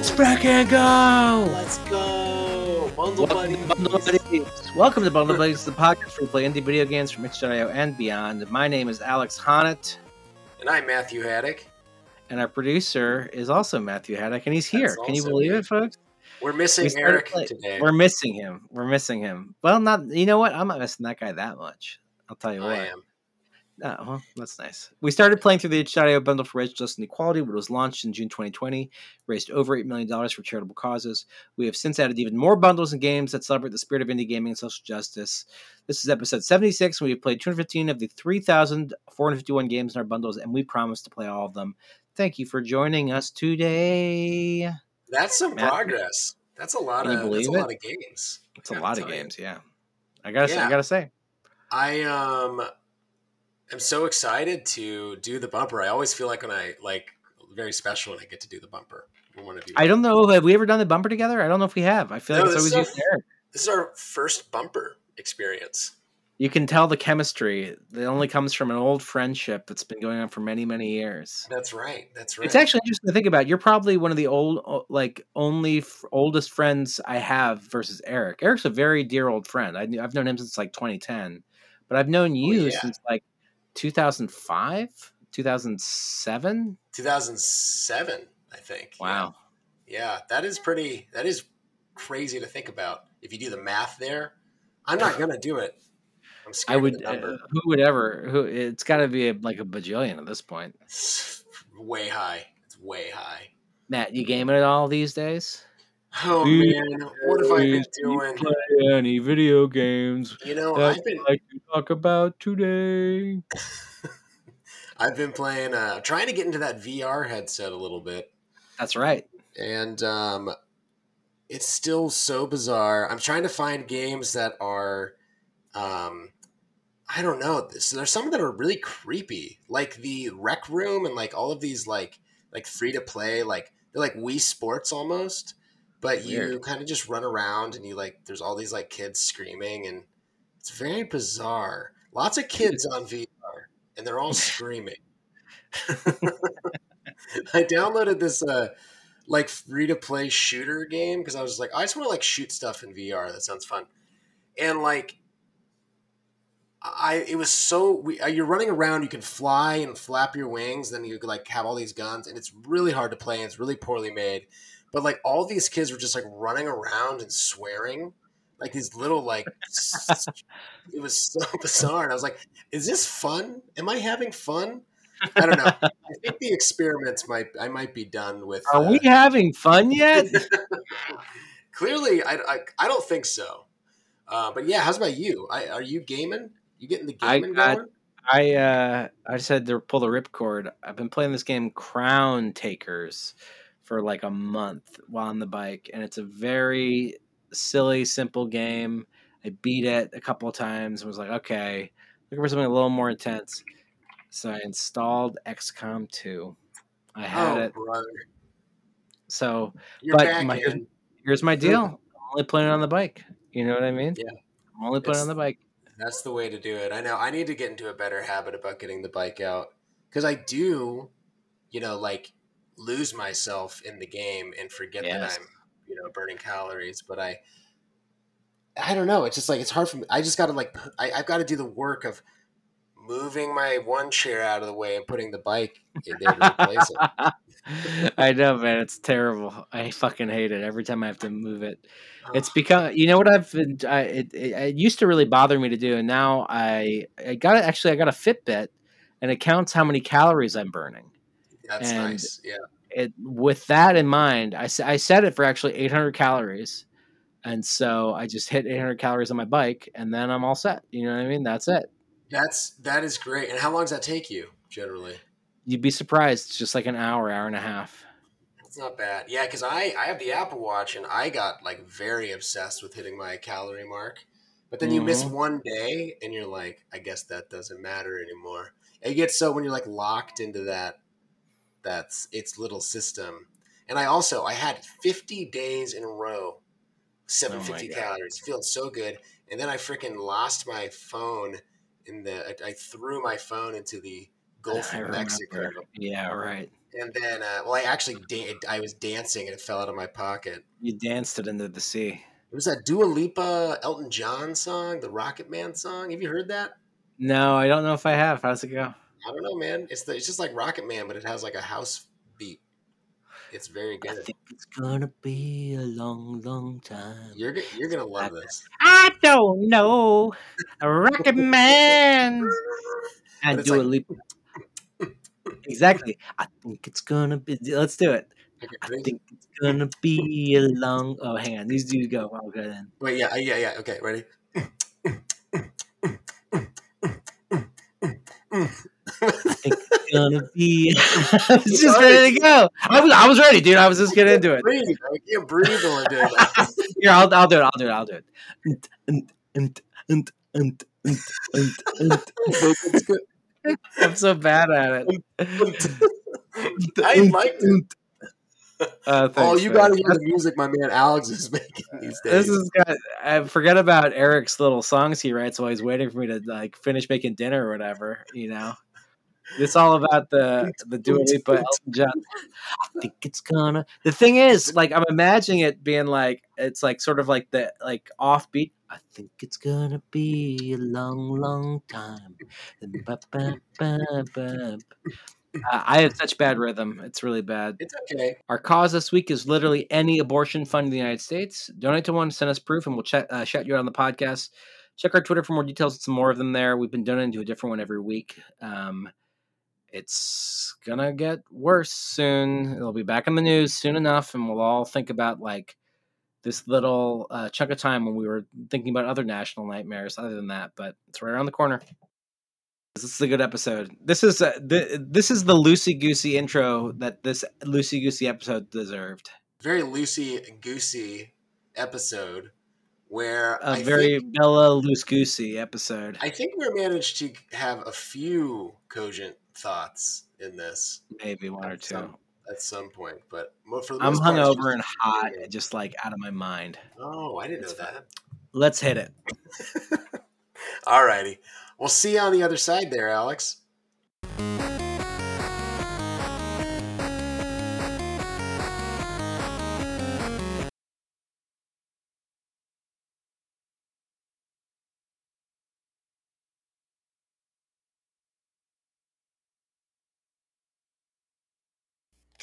Let's frickin' go! Let's go! Bundle Welcome to buddies. Bundle Buddies. Welcome to Bundle Buddies, the podcast where we play indie video games from itch.io and beyond. My name is Alex Honnett, And I'm Matthew Haddock. and our producer is also Matthew Haddock, and he's here. That's Can you also believe me. it, folks? We're missing We started Eric play- today. We're missing him. We're missing him. Well, not. You know what? I'm not missing that guy that much. I'll tell you what. I am. Oh, well, that's nice. We started playing through the itch.io bundle for Racial Justice and Equality, which was launched in June 2020, raised over $8 million for charitable causes. We have since added even more bundles and games that celebrate the spirit of indie gaming and social justice. This is episode 76, and we've played 215 of the 3,451 games in our bundles, and we promise to play all of them. Thank you for joining us today. That's some Matthew. progress. That's a lot of that's a lot of games. It's a lot of tell you. games, yeah. I gotta say, I Yeah. gotta say. I um am so excited to do the bumper. I always feel like when I like very special when I get to do the bumper. One of you I don't know. Have we ever done the bumper together? I don't know if we have. I feel like it's always you Eric. This is our first bumper experience. You can tell the chemistry that only comes from an old friendship that's been going on for many, many years. That's right. That's right. It's actually interesting to think about. You're probably one of the old, like, only f- oldest friends I have versus Eric. Eric's a very dear old friend. I, I've known him since like 2010, but I've known oh, you Oh, yeah. since like 2005, 2007. 2007, I think. Wow. Yeah, that is pretty. That is crazy to think about. If you do the math there, I'm not gonna do it. I'm scared I of would. the number. Uh, who would ever? Who? It's got to be a, like a bajillion at this point. It's way high. It's way high. Matt, you gaming at all these days? Oh man, what have I been doing? Play any video games? You know, I've been I can talk about today. I've been playing, uh, trying to get into that VR headset a little bit, That's right. and um, it's still so bizarre. I'm trying to find games that are, um, I don't know. So there's some that are really creepy, like the Rec Room and like all of these like like free to play, like they're like Wii Sports almost, but you kind of just run around and you like there's all these like kids screaming and it's very bizarre. Lots of kids on VR and they're all screaming. I downloaded this uh like free to play shooter game because I was like, I just want to like shoot stuff in VR. That sounds fun. And like, I it was so we, uh, you're running around. You can fly and flap your wings. Then you like have all these guns, and it's really hard to play. And it's really poorly made. But like all these kids were just like running around and swearing, like these little like. it was so bizarre, and I was like, "Is this fun? Am I having fun?" I don't know. I think the experiments might I might be done with. Are uh, we having fun yet? Clearly, I, I, I don't think so. Uh, but yeah, how's about you? I, are you gaming? You getting the gaming got- going? I uh I just had to pull the ripcord. I've been playing this game Crown Takers for like a month while on the bike, and it's a very silly, simple game. I beat it a couple of times and was like, okay, looking for something a little more intense. So I installed XCOM 2. I had oh, it. brother, So you're But my- in. here's my deal. I'm only playing it on the bike. You know what I mean? Yeah. I'm only playing It's- on the bike. That's the way to do it. I know. I need to get into a better habit about getting the bike out because I do, you know, like lose myself in the game and forget Yes. that I'm, you know, burning calories. But I, I don't know. It's just like it's hard for me. I just got to like I, I've got to do the work of moving my one chair out of the way and putting the bike in there to replace it. I know, man. It's terrible. I fucking hate it every time I have to move it. It's become, you know what I've been. I, it, it, it used to really bother me to do, and now I, I got it. Actually, I got a Fitbit, and it counts how many calories I'm burning. That's and- nice. Yeah. It with that in mind, I, I set it for actually 800 calories, and so I just hit 800 calories on my bike, and then I'm all set. You know what I mean? That's it. That's that is great. And how long does that take you generally? You'd be surprised. It's just like an hour, hour and a half. It's not bad. Yeah, because I I have the Apple Watch and I got like very obsessed with hitting my calorie mark. But then you miss Mhm. one day and you're like, I guess that doesn't matter anymore. And you get so when you're like locked into that that's its little system. And I also I had 50 days in a row, 750 God. calories, feeling so good. And then I freaking lost my phone in the I, I threw my phone into the Gulf of. Mexico. Yeah, right. and then uh, well, I actually da- I was dancing and it fell out of my pocket. You danced it into the sea. It was that Dua Lipa Elton John song, the Rocket Man song. Have you heard that? No, I don't know if I have. How's it go? I don't know, man. It's the, it's just like Rocket Man, but it has like a house beat. It's very good. I think it's gonna be a long, long time. You're you're gonna love this. I don't know. A rocket man. And it's do a leap. Exactly. I think it's gonna be. Let's do it. Okay, I ready? think it's gonna be a long. Oh, hang on. These dudes go. I'll go then. Wait, yeah, yeah, yeah. Okay, ready? It's gonna be. I was just ready to go. I was. I was ready, dude. I was just getting into it. breathe. I can't breathe do it. Here, I'll. I'll do it. I'll do it. I'll do it. And, and, and, and, and, and, and, and. It's good. I'm so bad at it. I liked it. Uh, Oh, you got to hear the music my man Alex is making these days. This is got. I forget about Eric's little songs he writes while he's waiting for me to like finish making dinner or whatever. You know, it's all about the the Dua Lipa Elton John. I think it's gonna. The thing is, like, I'm imagining it being like it's like sort of like the like offbeat. I think it's gonna be a long, long time. Uh, I have such bad rhythm; it's really bad. It's okay. Our cause this week is literally any abortion fund in the United States. Donate to one, send us proof, and we'll chat, uh, shout you out on the podcast. Check our Twitter for more details. and Some more of them there. We've been donating to a different one every week. Um, it's gonna get worse soon. It'll be back in the news soon enough, and we'll all think about like this little uh, chunk of time when we were thinking about other national nightmares. Other than that, but it's right around the corner. This is a good episode. This is uh, the, this is the loosey goosey intro that this loosey goosey episode deserved. Very loosey goosey episode where A I very think, Bella loose goosey episode. I think we managed to have a few cogent thoughts in this Maybe one or two. some- at some point, but for the I'm most part, it's hungover and hot, just like out of my mind. Oh, I didn't know It's that. Let's hit it. All righty. We'll see you on the other side there, Alex.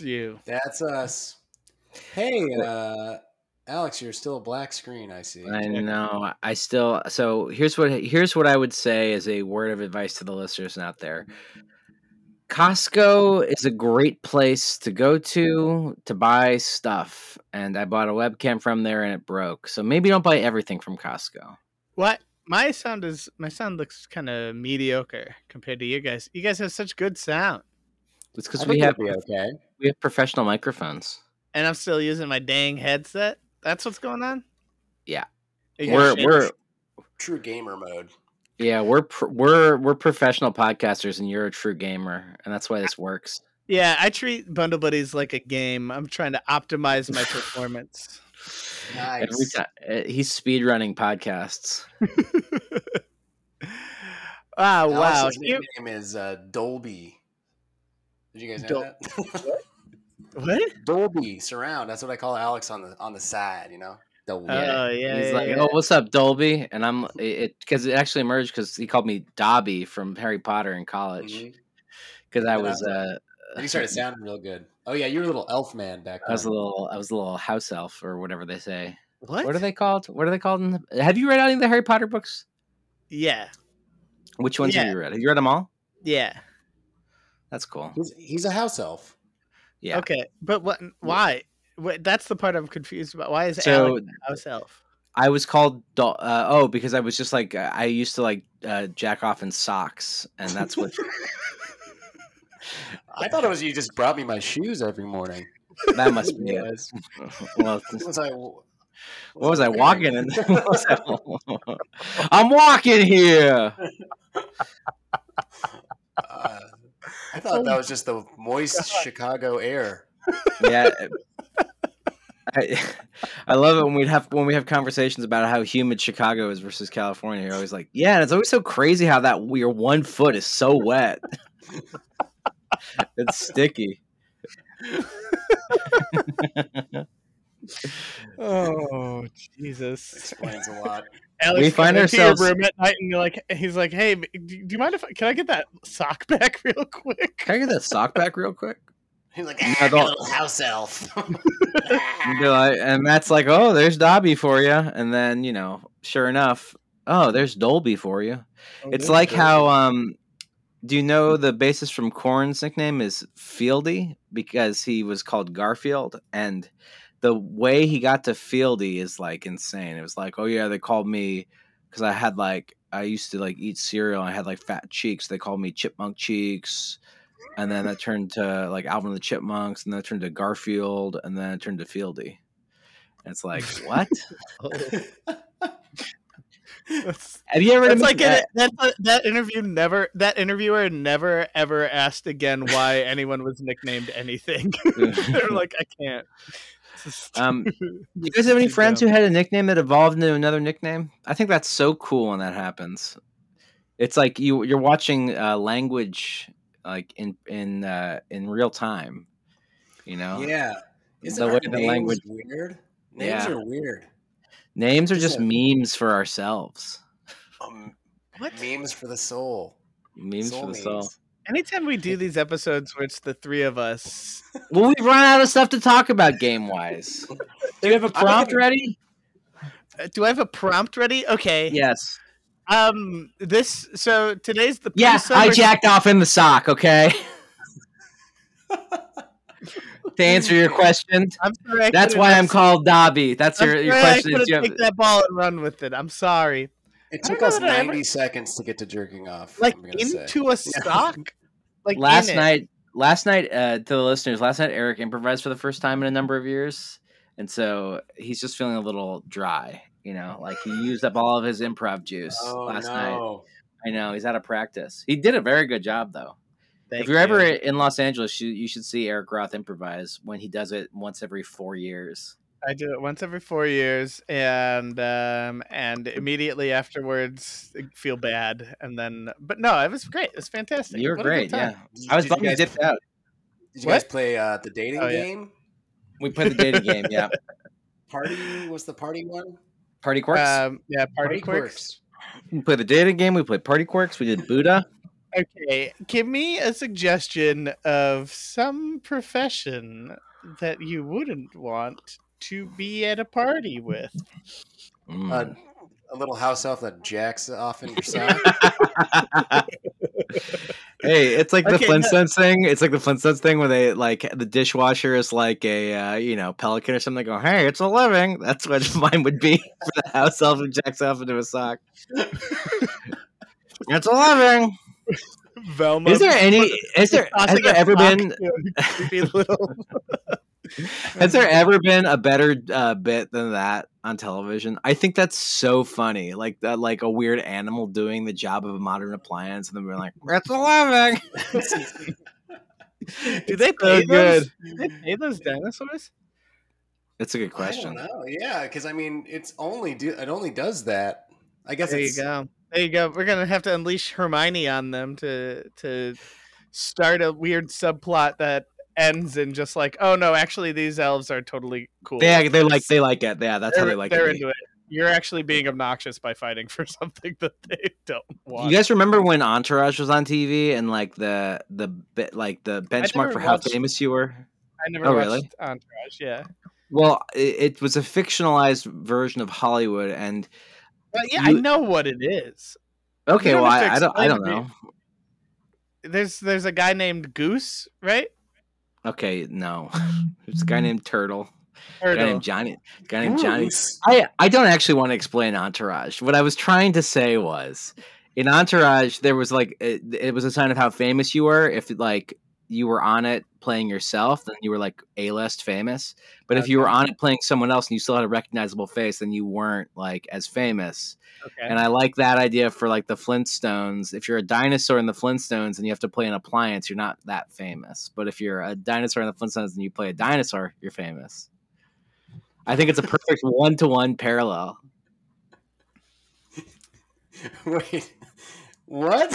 You. That's us. Hey, uh, Alex, you're still a black screen. I see. I know. I still. So here's what here's what I would say as a word of advice to the listeners out there. Costco is a great place to go to to buy stuff, and I bought a webcam from there and it broke. So maybe don't buy everything from Costco. What? My sound is my sound looks kind of mediocre compared to you guys. You guys have such good sound, It's because we have it'll okay. We have professional microphones. and I'm still using my dang headset. That's what's going on. Yeah. We're guys we're? True gamer mode. yeah we're pr- we're we're professional podcasters, and you're a true gamer, and that's why this works. yeah. I treat Bundle Buddies like a game. I'm trying to optimize my performance. Every Nice. time he's speed running podcasts. Ah, wow. His name is uh, Dolby. Did you guys know Dol- that? what? Dolby surround. That's what I call Alex on the on the side. You know, Dolby. Yeah. Oh yeah. He's yeah, like, yeah. "Oh, what's up, Dolby?" And I'm it because it, actually emerged because he called me Dobby from Harry Potter in college because I was I uh And you started sounding real good. Oh yeah, you were a little elf man back I was a little I was a little house elf or whatever they say. what? What are they called? What are they called? In the, have you read any of the Harry Potter books? Yeah. Which ones Yeah. have you read? Have you read them all? Yeah. That's cool. He's, he's a house elf. Yeah. Okay, but what? Why? What, that's the part I'm confused about. Why is So- Alex a house elf? I was called uh, oh because I was just like uh, I used to like uh, jack off in socks and that's what I thought it was you just brought me my shoes every morning. that must be it. Was, Well, was I? What was I walking in? I- I'm walking here. Uh, I thought that was just the moist Chicago air. Yeah. I, I love it when we have when we have conversations about how humid Chicago is versus California. You're always like, yeah, and it's always so crazy how that your one foot is so wet. it's sticky. Oh Jesus! Explains a lot. Alex We find comes into your ourselves- room at night, and you're like, he's like, "Hey, do do you mind if I, can I get that sock back real quick?" Can I get that sock back real quick? He's like, ah, don't- little house elf. And be like- and Matt's like, "Oh, there's Dobby for you," and then you know, sure enough, oh, there's Dolby for you. It's like how um, do you know the bassist from Korn's nickname is Fieldy because he was called Garfield, and the way he got to Fieldy is like insane. It was like, oh yeah, they called me because I had like I used to like eat cereal. and I had like fat cheeks. They called me Chipmunk Cheeks. And then that turned to like Alvin and the Chipmunks, and then it turned to Garfield, and then it turned to Fieldy. And it's like, what? That's, Have you ever? that's like an, that. That interview never. That interviewer never ever asked again why anyone was nicknamed anything. They're like, I can't. It's just- Um, You guys have any friends who had a nickname that evolved into another nickname? I think that's so cool when that happens. It's like you you're watching uh, language like in in uh, in real time. You know, yeah. Isn't The way the language- weird? Names Yeah. are weird. names are Just just a- memes for ourselves. Um, What? memes for the soul. Memes for the soul. Memes. Anytime we do these episodes where it's the three of us, Well, we've run out of stuff to talk about game wise. Do you have a I prompt haven't- ready? uh, do I have a prompt ready? Okay. Yes. Um. This. So today's the. Yeah, pre-summer- I jacked off in the sock. Okay. to answer your question, I'm sorry. I that's why I'm called Dobby. That's I'm your, your sorry I question. couldn't you have, take that ball and run with it. I'm sorry. It took us know that I ever- 90 seconds to get to jerking off. Like I'm say. into a sock. Like last night last night uh to the listeners last night eric improvised for the first time in a number of years and so he's just feeling a little dry you know like he used up all of his improv juice Oh, last night. i know he's out of practice. He did a very good job though. Thank if you're ever in los angeles you, you should see eric roth improvise when he does it once every four years I do it once every four years, and um, and immediately afterwards feel bad, and then but no, it was great. It was fantastic. you were What great yeah Did- i was did you bummed you guys- dipped out Did you guys play uh, the dating Oh, yeah. game? we played the dating game yeah Party was the party one? party quirks Um, yeah, party, quirks. we played the dating game we played party quirks we did buddha Okay, give me a suggestion of some profession that you wouldn't want to be at a party with. Mm. Uh, a little house elf that jacks off in your sock. hey, it's like the Okay, no- Flintstones thing. It's like the Flintstones thing where they like the dishwasher is like a uh, you know pelican or something. They go, hey, it's a living. That's what mine would be for the house elf who jacks off into a sock. it's a living. Velma. Is there any? Is there? Has tossing there a ever been? To a creepy little- Has there ever been a better uh, bit than that on television? I think that's so funny. Like that, like a weird animal doing the job of a modern appliance, and then we're like, "It's a living." Do they so pay good. those? Do they pay those dinosaurs? That's a good I question. don't know. Yeah, because I mean, it's only do it only does that. I guess There you go. There you go. We're gonna have to unleash Hermione on them to to start a weird subplot that ends in just like, oh no, actually these elves are totally cool. Yeah, they like they like it. Yeah, that's they're, how they like they're it. into it. You're actually being obnoxious by fighting for something that they don't want. You guys remember when Entourage was on TV and like the the bit like the benchmark for how watched- famous you were? I never Oh, watched really? Entourage. Yeah. Well, it, it was a fictionalized version of Hollywood, and Well, yeah, I know what it is. okay, well, I, I don't, I don't know. There's there's a guy named Goose, right? Okay, no, there's a guy named Turtle, a guy named Johnny, a guy named Johnny. I I don't actually want to explain Entourage. What I was trying to say was, in Entourage, there was like it, it was a sign of how famous you were. If like you were on it playing yourself, then you were like a list famous. But if you were on it playing someone else and you still had a recognizable face, then you weren't like as famous. Okay. And I like that idea for like the Flintstones. If you're a dinosaur in the Flintstones and you have to play an appliance, you're not that famous. But if you're a dinosaur in the Flintstones and you play a dinosaur, you're famous. I think it's a perfect one to one parallel. Wait, what?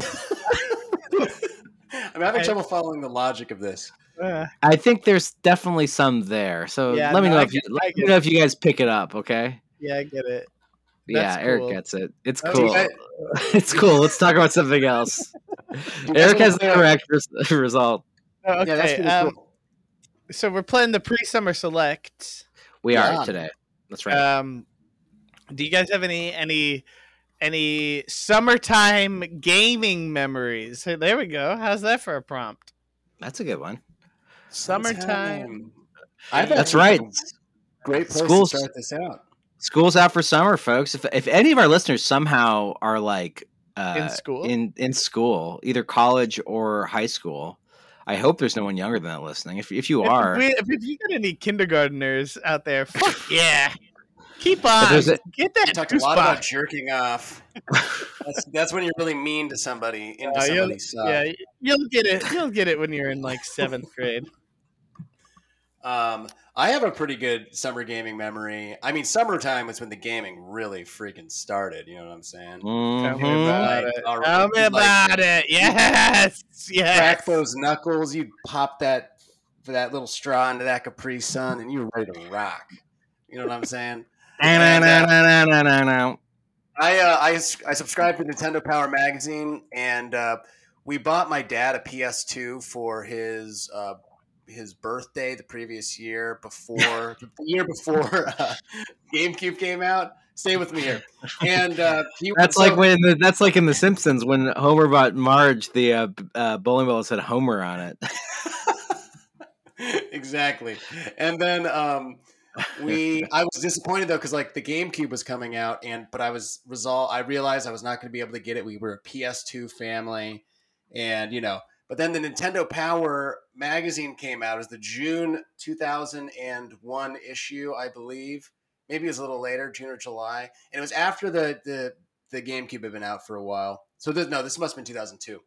I'm having I- trouble following the logic of this. Uh, I think there's definitely some there. So Yeah, let me no, know I if you let me get know if you guys pick it up. Okay. yeah, I get it. yeah, That's Eric gets it. It's That's cool. good. it's cool. Let's talk about something else. Eric has the correct res- result. Oh, Yeah, that's okay. pretty um, cool. So we're playing the pre-summer select. We Yeah. are today. That's right. Um, do you guys have any any any summertime gaming memories? Hey, there we go. How's that for a prompt? That's a good one. Summertime. I've That's right. Great place Schools- to start this out. School's out for summer, folks. If if any of our listeners somehow are like uh, In school? in in school, either college or high school, I hope there's no one younger than that listening. If if you If, are, we, if, if you got any kindergarteners out there, fuck yeah, keep on. there's a- Get We that talked a juice lot about jerking off. That's, that's when you're really mean to somebody into Uh, you'll- somebody's. Yeah, you'll get it. You'll get it when you're in like seventh grade. Um, I have a pretty good summer gaming memory. I mean, summertime was when the gaming really freaking started. You know what I'm saying? Tell me about Like, it. all right, Tell me like- about it. Yes, yes. Crack those knuckles. You'd pop that that little straw into that Capri Sun, and you were ready to rock. You know what I'm saying? Na-na-na-na-na-na-na. I uh, I, I subscribed to Nintendo Power Magazine, and uh, we bought my dad a PS2 for his uh, his birthday the previous year before the year before uh, GameCube came out. Stay with me here, and uh, he That's so- like when the, that's like in The Simpsons when Homer bought Marge the uh, uh, bowling ball that said Homer on it. exactly. And then um, we, I was disappointed though because like the GameCube was coming out, and but I was resolved. I realized I was not going to be able to get it. We were a PS2 family, and you know. But then the Nintendo Power magazine came out. It was the June 2001 issue, I believe. Maybe it was a little later, June or July, and it was after the the the GameCube had been out for a while. So this, no, this must have been 2002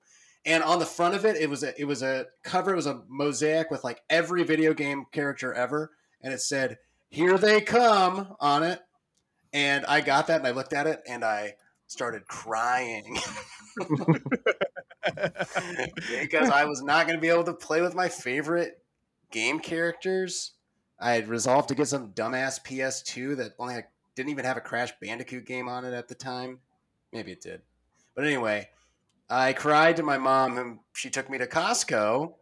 and on the front of it it was a it was a cover it was a mosaic with like every video game character ever and it said here they come on it. And i got that and i looked at it and i started crying. Because i was not going to be able to play with my favorite game characters. I had resolved to get some dumbass ps2 that only had, didn't even have a crash bandicoot game on it at the time. Maybe it did. But anyway I cried to my mom, and she took me to Costco,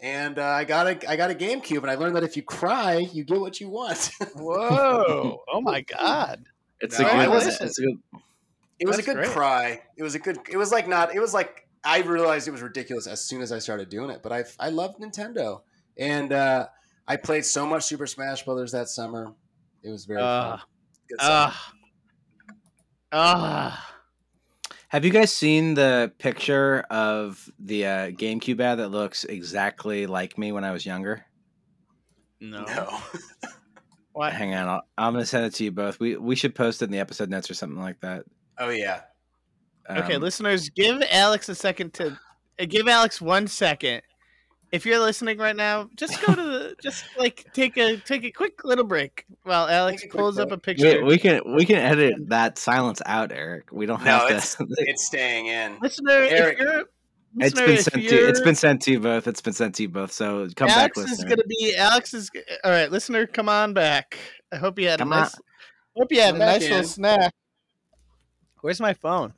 and uh, I got a I got a GameCube, and I learned that if you cry, you get what you want. Whoa! Oh my god! It's No, a I good. wasn't- It's a good. it was a good great. cry. It was a good. It was like not. It was like I realized it was ridiculous as soon as I started doing it. But I I loved Nintendo, and uh, I played so much Super Smash Brothers that summer. It was very Uh, fun. Good summer. Ah. Ah. Have you guys seen the picture of the uh, GameCube ad that looks exactly like me when I was younger? No. no. What? Hang on, I'll, I'm gonna send it to you both. We we should post it in the episode notes or something like that. oh yeah. Okay, Um, listeners, give Alex a second to uh, give Alex one second. If you're listening right now, just go to the just like take a take a quick little break while Alex Take a quick pulls up a we, picture. we can we can edit that silence out, Eric. We don't No, have it's to. it's staying in. listener, Eric, if you're It's listener, been sent to you. It's you're- been sent to you both. It's been sent to you both. So come Alex back, is listener. gonna be Alex is all right. Listener, come on back. I hope you had Come a nice. Hope you had Come a back nice little in. snack. Where's my phone?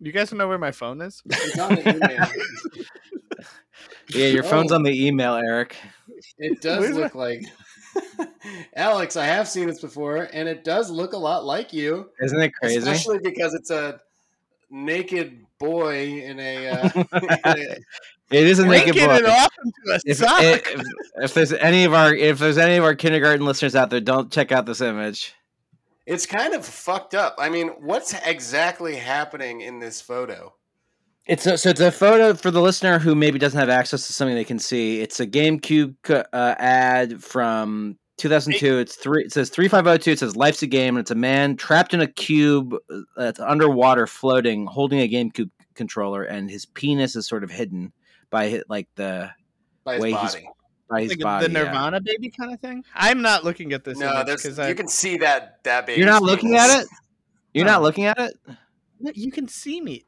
You guys know where my phone is? It's on the email. Yeah, your phone's Oh. on the email, Eric. It does Where's look like Alex. I have seen this before, and it does look a lot like you, Isn't it crazy? especially because it's a naked boy in a. Uh, It is a naked Breaking boy. it off into a If, sock. if, if there's any of our if there's any of our kindergarten listeners out there, don't check out this image. it's kind of fucked up. I mean, what's exactly happening in this photo? It's a, so it's a photo for the listener who maybe doesn't have access to something they can see. It's a GameCube uh, ad from 2002. It's three. It says 3502. It says "Life's a game," and it's a man trapped in a cube uh, that's underwater, floating, holding a GameCube controller, and his penis is sort of hidden by like the By his Way he's by his like body. the yeah. Nirvana baby kind of thing. I'm not looking at this No, there's, because you I can see that that baby. You're not looking at it. You're No. not looking at it. you can see me.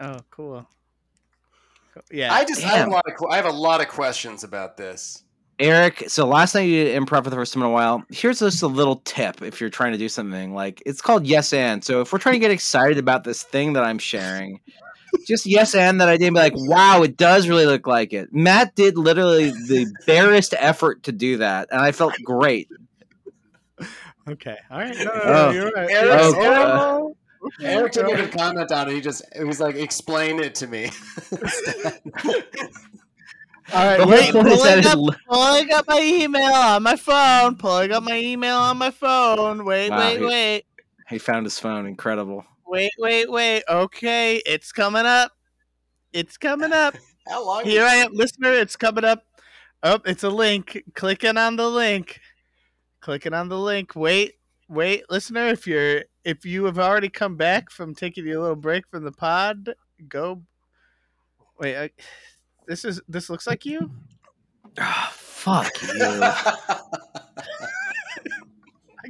Oh, cool. Yeah. I just I have, a lot of I have a lot of questions about this. Eric, so last night you did improv for the first time in a while. Here's just a little tip if you're trying to do something like it's called yes and. So if we're trying to get excited about this thing that I'm sharing, just yes and that I did and be like, wow, it does really look like it. Matt did literally the barest effort to do that, and I felt great. okay. All right. No, no, no, Oh. you're right. Eric's- Oh, Eric- Okay, Eric didn't even comment on it. He just it was like explain it to me. All right. The Wait, whole point is that pulling it- up, pulling up my email on my phone. Pulling up my email on my phone. Wait, Wow, wait, he- wait. he found his phone. Incredible. Wait, wait, wait. Okay, it's coming up. It's coming up. How long? Here I am, listener. It's coming up. Oh, it's a link. Clicking on the link. Clicking on the link. Wait, wait, listener. If you're if you have already come back from taking your little break from the pod, go. Wait, I, this is this looks like you. Ah, fuck you. I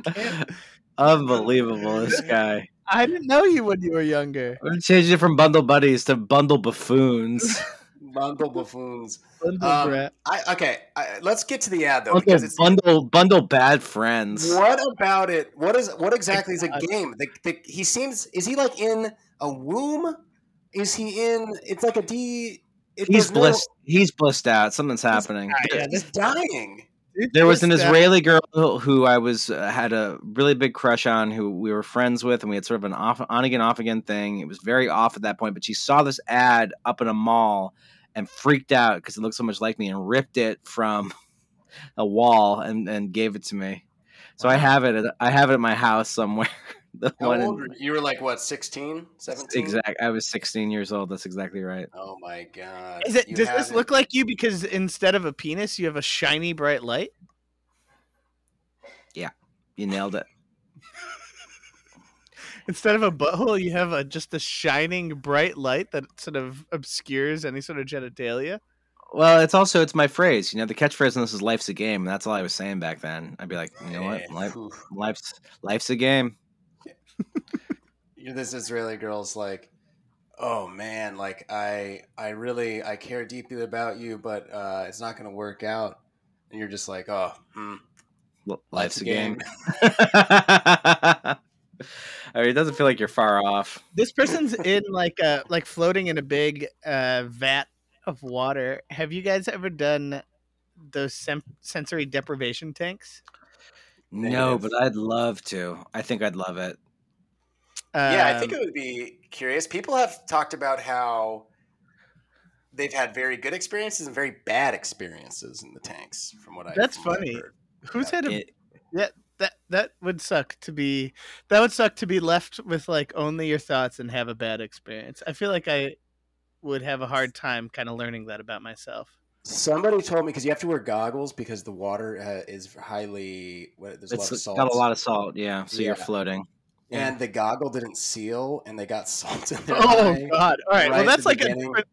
can't. Unbelievable, this guy. I didn't know you when you were younger. We're changing it from bundle buddies to bundle buffoons. Bundle buffoons. Bundle Um. I, okay, I, let's get to the ad though Bundle, because it's bundle, bundle bad friends. what about it? What is what exactly is a game? The, the, he seems is he like in a womb? Is he in? It's like a D. It, He's there's no- He's blissed out. Something's happening. Ah, yeah, He's dying. There was an This guy- Israeli girl who- who I was uh, had a really big crush on, who we were friends with, and we had sort of an off on again off again thing. It was very off at that point, but she saw this ad up in a mall and freaked out because it looked so much like me, and ripped it from a wall and and gave it to me. So I have it. At, I have it at my house somewhere. the How one in- old were you? You were like what, 16, 17? exact. I was 16 years old. That's exactly right. Oh my god. Is it? You Does this have look like you because instead of a penis, you have a shiny bright light? Yeah you nailed it. Instead of a butthole, you have a just a shining bright light that sort of obscures any sort of genitalia. Well, it's also it's my phrase. You know, the catchphrase in this is "Life's a game." And that's all I was saying back then. I'd be like, you know what, life, life's life's a game. You're this Israeli girl's like, oh man, like I I really I care deeply about you, but uh, it's not gonna work out. And you're just like, oh, hmm, Life's Life's, a a game. I mean, it doesn't feel like you're far off. This person's in like a like floating in a big uh, vat of water. Have you guys ever done those sem- sensory deprivation tanks? No, Negative. but I'd love to. I think I'd love it. yeah, I think Um, it would be curious. People have talked about how they've had very good experiences and very bad experiences in the tanks. From what I That's from I've funny. heard. who's had a It- that that would suck to be that would suck to be left with like only your thoughts and have a bad experience. I feel like I would have a hard time kind of learning that about myself. Somebody told me because you have to wear goggles because the water uh, is highly. What, there's a lot of it's salt. got a lot of salt. Yeah, so you're floating. and the goggle didn't seal, and they got salt in their Oh eye. god. All right. right well that's the like a beginning. different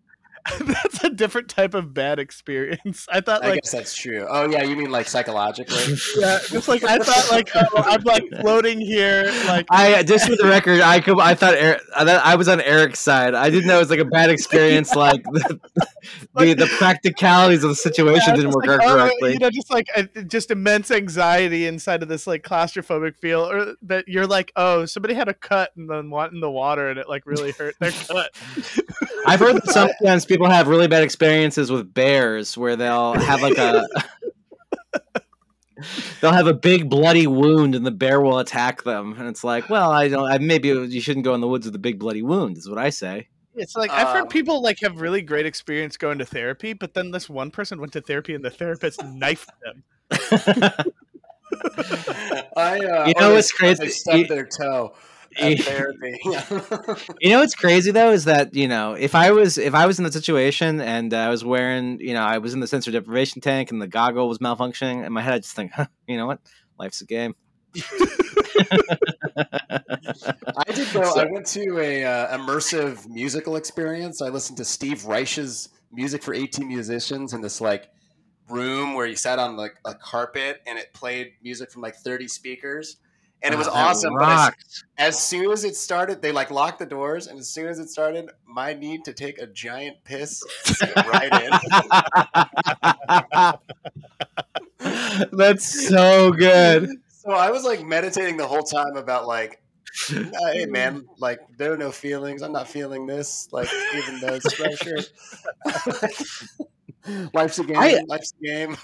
that's a different type of bad experience. I thought I like guess that's true. Oh yeah, you mean like psychologically? yeah, just like I thought like oh, I'm like floating here like I just for the record, I could, I thought Eric, I, thought I was on Eric's side. I didn't know it was like a bad experience. like the, the practicalities of the situation Yeah, didn't work like, out oh, correctly. You know, just like uh, just immense anxiety inside of this like claustrophobic feel, or that you're like, oh, somebody had a cut and then went in the water and it like really hurt their cut. I've heard that sometimes people have really bad experiences with bears where they'll have like a they'll have a big bloody wound and the bear will attack them and it's like well I don't I, maybe you shouldn't go in the woods with a big bloody wound is what I say It's like I've Um, heard people like have really great experience going to therapy, but then this one person went to therapy and the therapist knifed them. I, uh, You know what's crazy? They stubbed You- their toe You- at therapy. you know what's crazy though is that you know if I was if I was in the situation and I was wearing you know I was in the sensor deprivation tank and the goggle was malfunctioning in my head I just think huh, you know what life's a game I did go. So- I went to a uh, immersive musical experience. I listened to Steve Reich's music for 18 musicians in this like room where you sat on like a carpet and it played music from like 30 speakers. and it was Oh, awesome. But as, as soon as it started, they like locked the doors, and as soon as it started, my need to take a giant piss right in. That's so good. So I was like meditating the whole time about like, hey man, like there are no feelings. I'm not feeling this. Like even though it's pressure. life's a game. I- life's a game.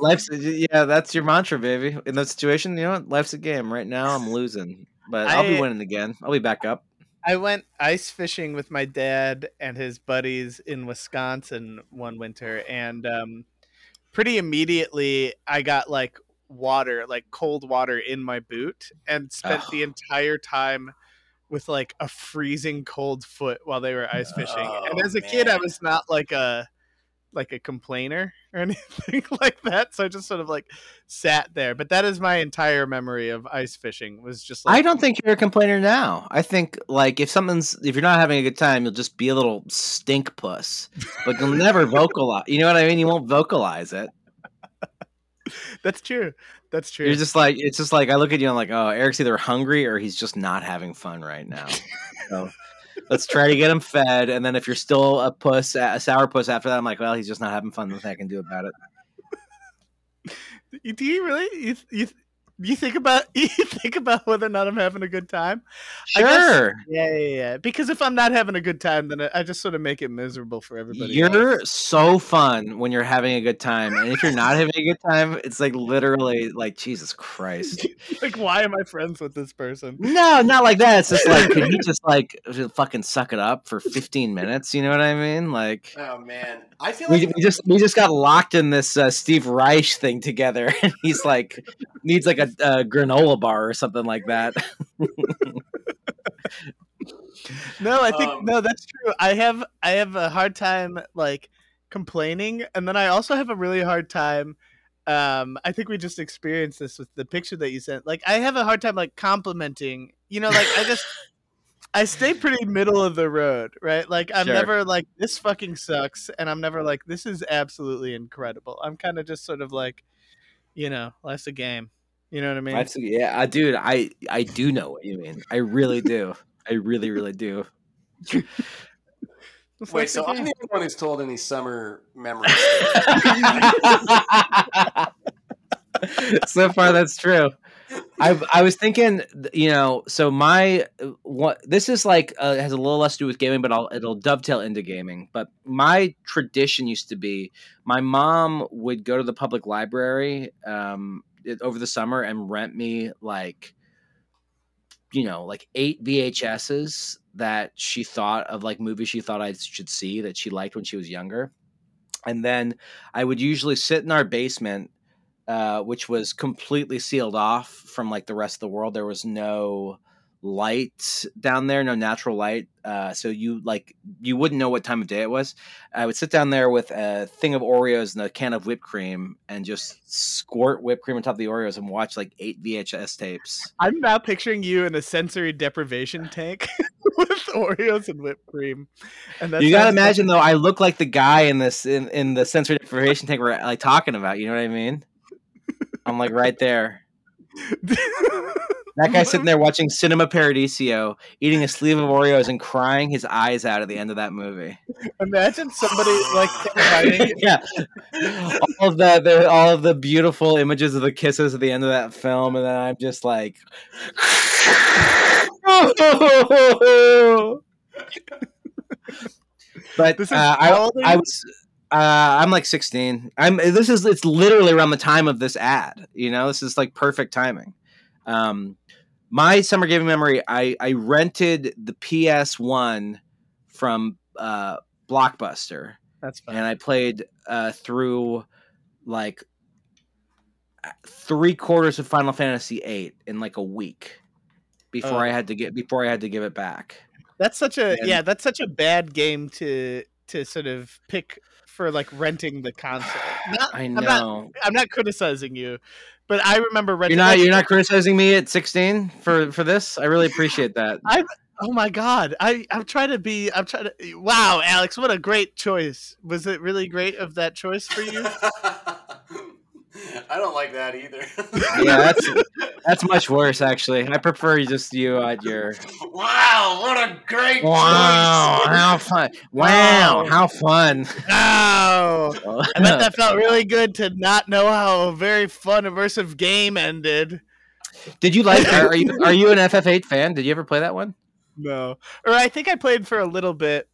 Life's yeah, that's your mantra, baby. In that situation, you know what? Life's a game. Right now, I'm losing, but I'll be winning again. I'll be back up. I went ice fishing with my dad and his buddies in Wisconsin one winter, and um, pretty immediately I got like water, like cold water in my boot, and spent the Oh. entire time with like a freezing cold foot while they were ice fishing. and Oh, as a kid, I was not like a like a complainer or anything like that, so I just sort of like sat there. But that is my entire memory of ice fishing was just like I don't think you're a complainer now. I think like if something's if you're not having a good time, you'll just be a little stink puss, but you'll never vocalize. You know what I mean? You won't vocalize it. that's true. That's true. You're just like it's just like I look at you and I'm like, oh, Eric's either hungry or he's just not having fun right now. So let's try to get him fed, and then if you're still a puss, a sour puss after that, I'm like, well, he's just not having fun. Nothing I can do about it. Do you really? You you you think about you think about whether or not I'm having a good time? I guess- Sure, Yeah, yeah, yeah. Because if I'm not having a good time, then I- I just sort of make it miserable for everybody. you're else. so fun when you're having a good time, and if you're not having a good time, it's like literally like Jesus Christ. like, why am I friends with this person? No, not like that. It's just like, can you just like fucking suck it up for 15 minutes? You know what I mean? Like, oh man, I feel we, we just we just got locked in this uh, Steve Reich thing together, and he's like needs like a, a granola bar or something like that. No, I think Um, no, that's true. I have I have a hard time like complaining, and then I also have a really hard time. Um, I think we just experienced this with the picture that you sent. Like, I have a hard time like complimenting. You know, like I just I stay pretty middle of the road, right? Like I'm Sure. never like this fucking sucks, and I'm never like this is absolutely incredible. I'm kind of just sort of like, you know, life's a game. You know what I mean? I've seen- yeah, I dude, I I do know what you mean. I really do. I really, really do. Wait. life's So I'm the only one who's told any summer memories. so far, that's true. I I was thinking, you know, so my what this is like uh, has a little less to do with gaming, but I'll, it'll dovetail into gaming. But my tradition used to be my mom would go to the public library um, it- over the summer and rent me like you know like eight VHSs that she thought of like movies she thought I should see that she liked when she was younger. And then I would usually sit in our basement uh, which was completely sealed off from like the rest of the world. There was no light down there, no natural light. Uh, so you like you wouldn't know what time of day it was. I would sit down there with a thing of Oreos and a can of whipped cream and just squirt whipped cream on top of the Oreos and watch like eight VHS tapes. I'm now picturing you in a sensory deprivation tank with Oreos and whipped cream. And you gotta imagine though, I look like the guy in this in, in the sensory deprivation tank we're like talking about. You know what I mean? I'm like right there. That guy sitting there watching Cinema Paradiso, eating a sleeve of Oreos and crying his eyes out at the end of that movie. Imagine somebody like yeah, all of the, the all of the beautiful images of the kisses at the end of that film, and then I'm just like, but uh, I I was. Uh, I'm like 16. I'm. This is. It's literally around the time of this ad. You know, this is like perfect timing. Um, my summer gaming memory. I I rented the PS One from uh, Blockbuster, That's fine. and I played uh, through like three quarters of Final Fantasy VIII in like a week before Oh. I had to get before I had to give it back. That's such a And- yeah, that's such a bad game to to sort of pick for like renting the console. Not, I I'm know. not I'm not criticizing you, but I remember renting. You're not you're not criticizing me at 16 for for this. I really appreciate that. I Oh my god. I I'm trying to be I'm trying to Wow, Alex, what a great choice. Was it really great of that choice for you? I don't like that either. Yeah, that's that's much worse actually. I prefer just you at your wow, what a great Wow, choice. how fun. Wow, Wow. how fun. Ow! I bet that felt really good to not know how a very fun immersive game ended. Did you like are, are you are you an FF8 fan? Did you ever play that one? No, or I think I played for a little bit.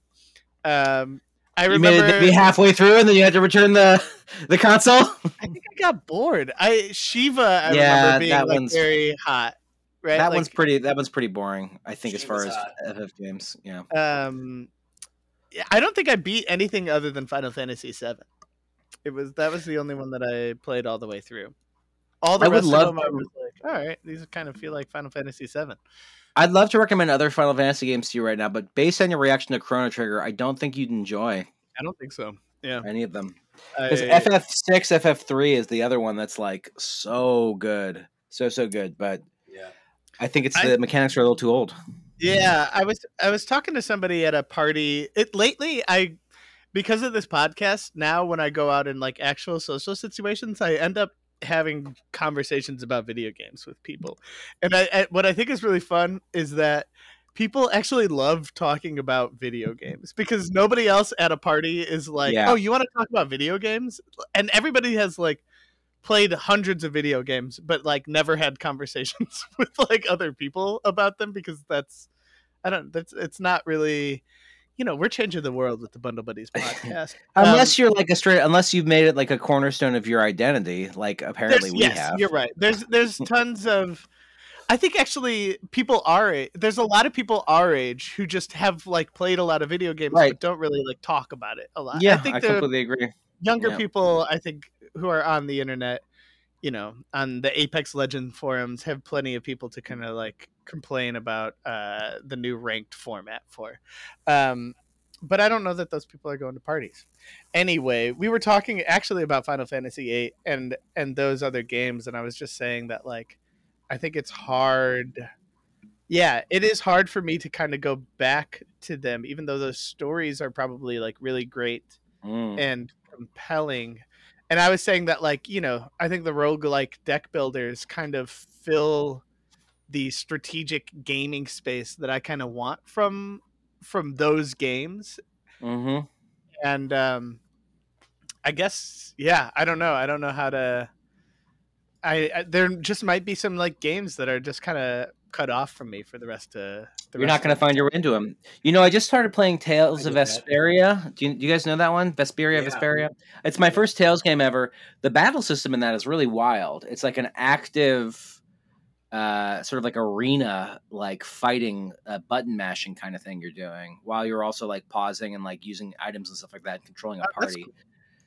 Um, I You made remember. it be halfway through and then you had to return the the console? I think I got bored. I Shiva. I Yeah, remember being that like one's- very hot. Right. That Like, one's pretty that one's pretty boring, I think as far Shiva's as FF games. Yeah. um yeah, I don't think I beat anything other than Final Fantasy VII. It was that was the only one that I played all the way through. All the I would rest love of them, I was like, all right, these kind of feel like Final Fantasy VII. I'd love to recommend other Final Fantasy games to you right now, but based on your reaction to Chrono Trigger, I don't think you'd enjoy I don't think so. Yeah, any of them. Because FF6, FF3 is the other one that's like so good. So so good, but Yeah. I think it's I- the mechanics are a little too old. Yeah, I was I was talking to somebody at a party. It lately I because of this podcast, now when I go out in like actual social situations, I end up having conversations about video games with people. And I, I what I think is really fun is that people actually love talking about video games because nobody else at a party is like, Yeah. "Oh, you want to talk about video games?" And everybody has like played hundreds of video games but like never had conversations with like other people about them because that's I don't that's it's not really you know, we're changing the world with the Bundle Buddies podcast. Unless Um, you're like a straight, unless you've made it like a cornerstone of your identity, like apparently we yes, have. You're right. There's there's tons of I think actually people age, there's a lot of people our age who just have like played a lot of video games Right. but don't really like talk about it a lot. Yeah, I think I completely agree. younger yeah. people I think who are on the internet, you know, on the Apex Legend forums have plenty of people to kind of like complain about uh the new ranked format for. Um but I don't know that those people are going to parties. Anyway, we were talking actually about Final Fantasy VIII and and those other games, and I was just saying that like I think it's hard. Yeah, it is hard for me to kind of go back to them, even though those stories are probably like really great Mm. and compelling. And I was saying that, like, you know, I think the roguelike deck builders kind of fill the strategic gaming space that I kind of want from from those games. hmm And um I guess yeah, I don't know. I don't know how to I, I there just might be some like games that are just kind of cut off from me for the rest of the You're rest not going to find your way into them. You know, I just started playing Tales of. Vesperia. Do you, do you guys know that one? Vesperia, Yeah. Vesperia. It's my first Tales game ever. The battle system in that is really wild. It's like an active, uh, sort of like arena, like fighting, uh, button mashing kind of thing you're doing, while you're also like pausing and like using items and stuff like that, and controlling a party. cool.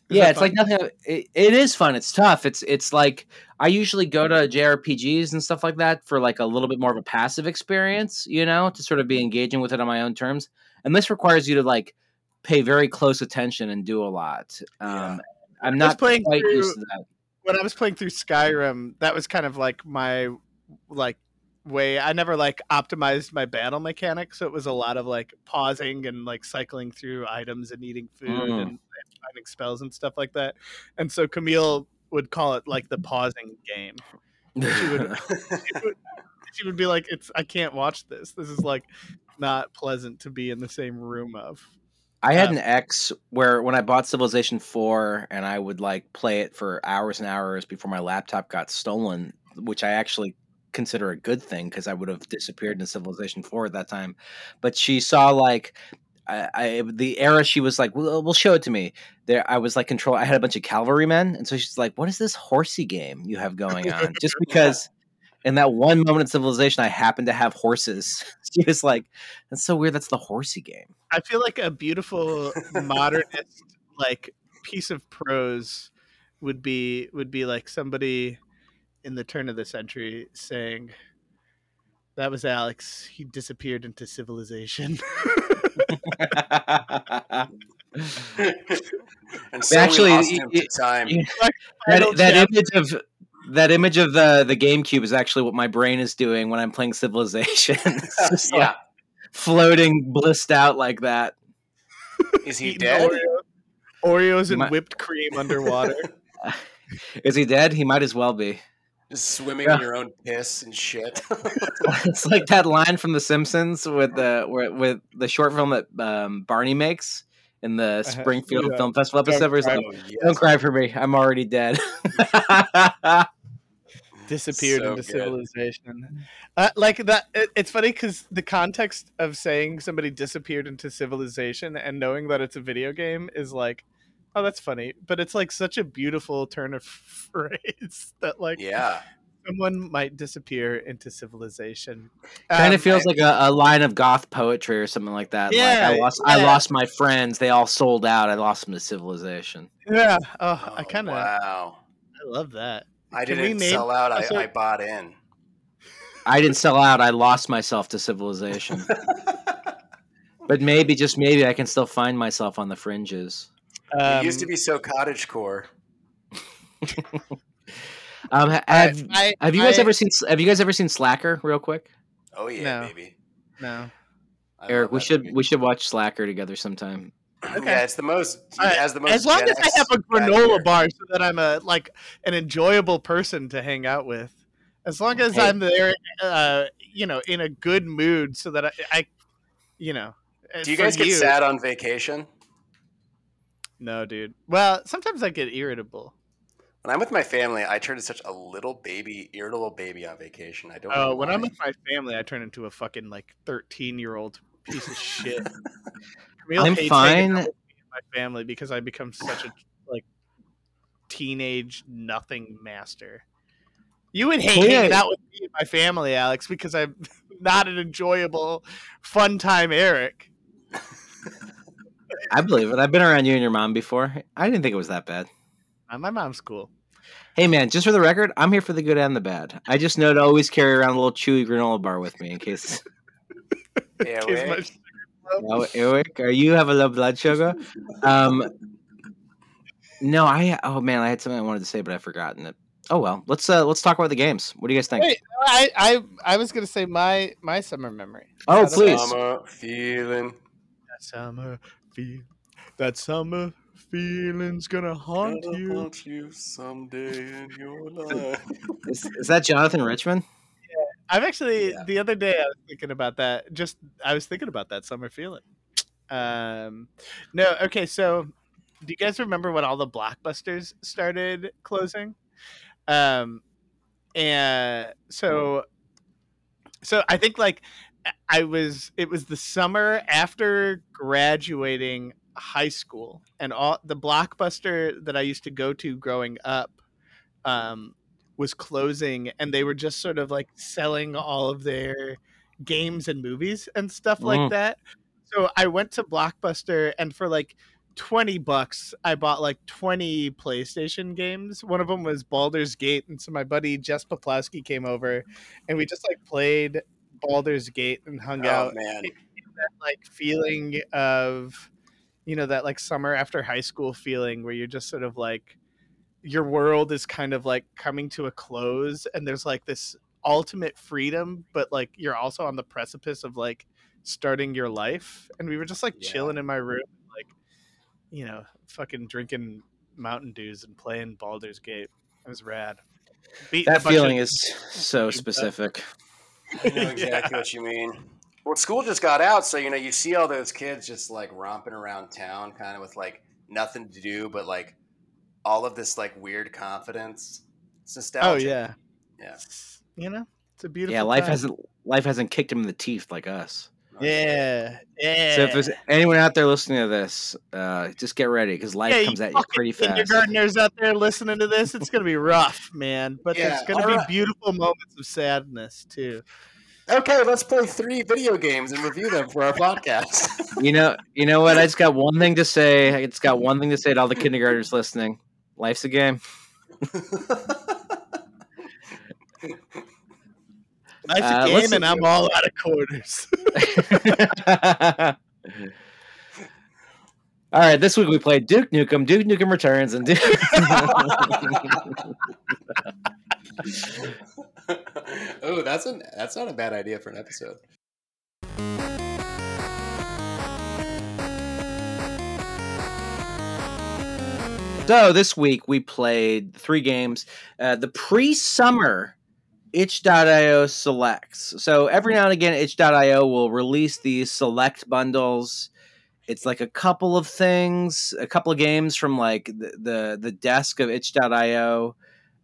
Yeah, it's like nothing. It, it is fun. It's tough. It's it's like I usually go to JRPGs and stuff like that for like a little bit more of a passive experience, you know, to sort of be engaging with it on my own terms. And this requires you to like pay very close attention and do a lot. Um, Yeah. I'm was not playing quite through- used to that. when I was playing through Skyrim, that was kind of like my like way. I never like optimized my battle mechanics, so it was a lot of like pausing and like cycling through items and eating food Mm. and finding spells and stuff like that. And so Camille would call it like the pausing game. She would, she would be like, "It's I can't watch this. This is like not pleasant to be in the same room of." I had Um, an ex where when I bought Civilization 4 and I would like play it for hours and hours before my laptop got stolen, which I actually consider a good thing because I would have disappeared in Civilization 4 at that time. But she saw like I, I the era she was like, well, "We'll show it to me." There, I was like control. I had a bunch of cavalrymen, and so she's like, "What is this horsey game you have going on?" Just because in that one moment in Civilization, I happened to have horses. She was like, "That's so weird. That's the horsey game." I feel like a beautiful modernist like piece of prose would be would be like somebody in the turn of the century saying that was Alex. He disappeared into civilization. and so Actually, we lost y- him to time. y- Final that, that image of that image of the the GameCube is actually what my brain is doing when I'm playing Civilization. Yeah. like floating, blissed out like that. Is he dead? Oreo- Oreos and My- whipped cream underwater. Is he dead? He might as well be. Just swimming Yeah. in your own piss and shit. it's like that line from The Simpsons with the where, with the short film that um, Barney makes in the Springfield Yeah. Film Festival episode. Where he's cry. like, oh, yes. "Don't cry for me, I'm already dead." disappeared So into good. civilization. Uh, like that, it, it's funny because the context of saying somebody disappeared into civilization and knowing that it's a video game is like, oh, that's funny. But it's like such a beautiful turn of phrase that like Yeah. someone might disappear into civilization. kind Um, of feels I- like a, a line of goth poetry or something like that. Yeah, like I lost, I lost my friends. They all sold out. I lost them to civilization. yeah. Oh, I Oh, kind of Wow. I love that. I Can didn't name- sell out. I, I bought in. I didn't sell out. I lost myself to civilization. but maybe, just maybe, I can still find myself on the fringes. Um, it used to be so cottage core. Um, ha- I- have, I- have you guys I- ever seen Have you guys ever seen Slacker? Real quick, Oh yeah, No. baby. no. Eric. We should movie. we should watch Slacker together sometime. Okay. Yeah, it's the most. He All right, has the most. as long Gen as I X have a granola here. bar so that I'm a like an enjoyable person to hang out with. As long as Hey. I'm there, uh, you know, in a good mood, so that I, I you know. Do you guys get sad on vacation? No, dude. Well, sometimes I get irritable. When I'm with my family, I turn into such a little baby, irritable baby on vacation. I don't. Oh, know Oh, when I'm why. with my family, I turn into a fucking like 13 year old piece of shit. Camille I'm fine. out with me and my family because I become such a like teenage nothing master. You would hate Well, yeah. hanging out with me and my family, Alex, because I'm not an enjoyable, fun time Eric. I believe it. I've been around you and your mom before. I didn't think it was that bad. Uh, my mom's cool. Hey man, just for the record, I'm here for the good and the bad. I just know to always carry around a little chewy granola bar with me in case. Yeah, Kiss wait. Oh, Eric, are you have a low blood sugar? Um, no, I. Oh man, I had something I wanted to say, but I've forgotten it. Oh well, let's uh let's talk about the games. What do you guys think? Wait, I, I I was gonna say my my summer memory. oh Is that okay? please. Summer feeling. Summer feel that summer feeling's gonna haunt gonna you. haunt you someday in your life. Is, is that Jonathan Richman? Yeah. I've actually Yeah. the other day I was thinking about that. Just I was thinking about that summer feeling. Um, no, okay. So, do you guys remember when all the blockbusters started closing? Um, and so, so I think like I was. It was the summer after graduating high school, and all the blockbuster that I used to go to growing up. Um, was closing and they were just sort of like selling all of their games and movies and stuff like Mm. that. So I went to Blockbuster and for like 20 bucks I bought like 20 PlayStation games. One of them was Baldur's Gate and so my buddy Jess Poplowski came over and we just like played Baldur's Gate and hung Oh out man, that like feeling of you know that like summer after high school feeling where you're just sort of like your world is kind of like coming to a close and there's like this ultimate freedom but like you're also on the precipice of like starting your life. And we were just like Yeah. chilling in my room like you know fucking drinking mountain dews and playing Baldur's Gate. It was rad. Beating That bunch of- feeling is so specific. I know exactly what you mean. Well, school just got out, so you know you see all those kids just like romping around town, kind of with like nothing to do, but like all of this like weird confidence. It's oh yeah yeah. you know it's a beautiful Yeah, life time. hasn't life hasn't kicked him in the teeth like us. Yeah, yeah. So if there's anyone out there listening to this, uh, just get ready because life Yeah, comes you at you pretty fast. kindergartners out there listening to this, it's gonna be rough, man. But Yeah, there's gonna be alright. beautiful moments of sadness too. Okay, let's play three video games and review them for our podcast. You know, you know what? I just got one thing to say. I just got one thing to say to all the kindergartners listening. Life's a game. Nice Uh, game, and I'm all out of quarters. all right, this week we played Duke Nukem. Duke Nukem returns, and Duke. oh, that's an that's not a bad idea for an episode. So this week we played three games. Uh, the pre-summer itch.io selects. So every now and again, itch.io will release these select bundles. It's like a couple of things, a couple of games from like the the, the desk of itch.io.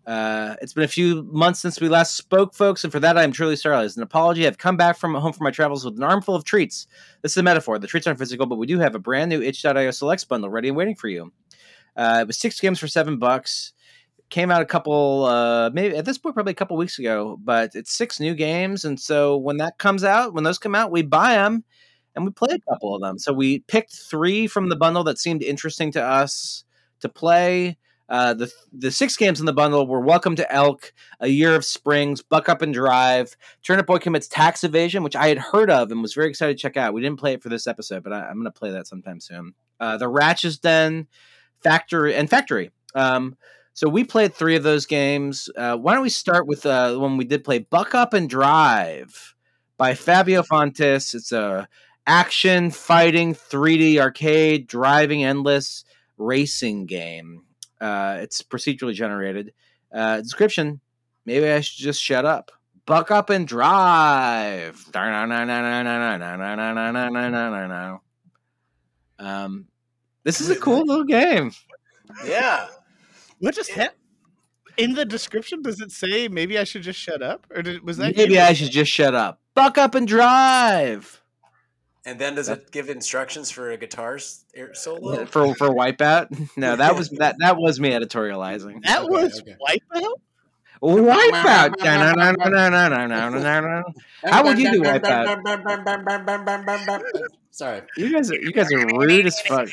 Uh, it's been a few months since we last spoke, folks, and for that I'm truly sorry. As an apology, I've come back from home from my travels with an armful of treats. This is a metaphor. The treats aren't physical, but we do have a brand new itch.io selects bundle ready and waiting for you. Uh, it was six games for seven bucks. Came out a couple, uh, maybe at this point, probably a couple weeks ago. But it's six new games, and so when that comes out, when those come out, we buy them and we play a couple of them. So we picked three from the bundle that seemed interesting to us to play. Uh, the the six games in the bundle were Welcome to Elk, A Year of Springs, Buck Up and Drive, Turnip Boy Commits Tax Evasion, which I had heard of and was very excited to check out. We didn't play it for this episode, but I, am going to play that sometime soon. Uh, the Ratchet's Den, Factory, and Factory. Um, so we played three of those games. Uh, why don't we start with uh, when we did play Buck Up and Drive by Fabio Fontes? It's a action fighting 3D arcade driving endless racing game. Uh, it's procedurally generated. Uh, description: Maybe I should just shut up. Buck up and drive. Um, this is a cool little game. Yeah. What just happened? In the description, does it say maybe I should just shut up, or did, was that maybe I should just shut up? Buck up and drive. And then does it give instructions for a guitar solo for for Wipeout? No, that was that that was me editorializing. That okay, was okay. Wipeout. Wipeout. How would you do Wipeout? Sorry, you guys are you guys are rude as fuck.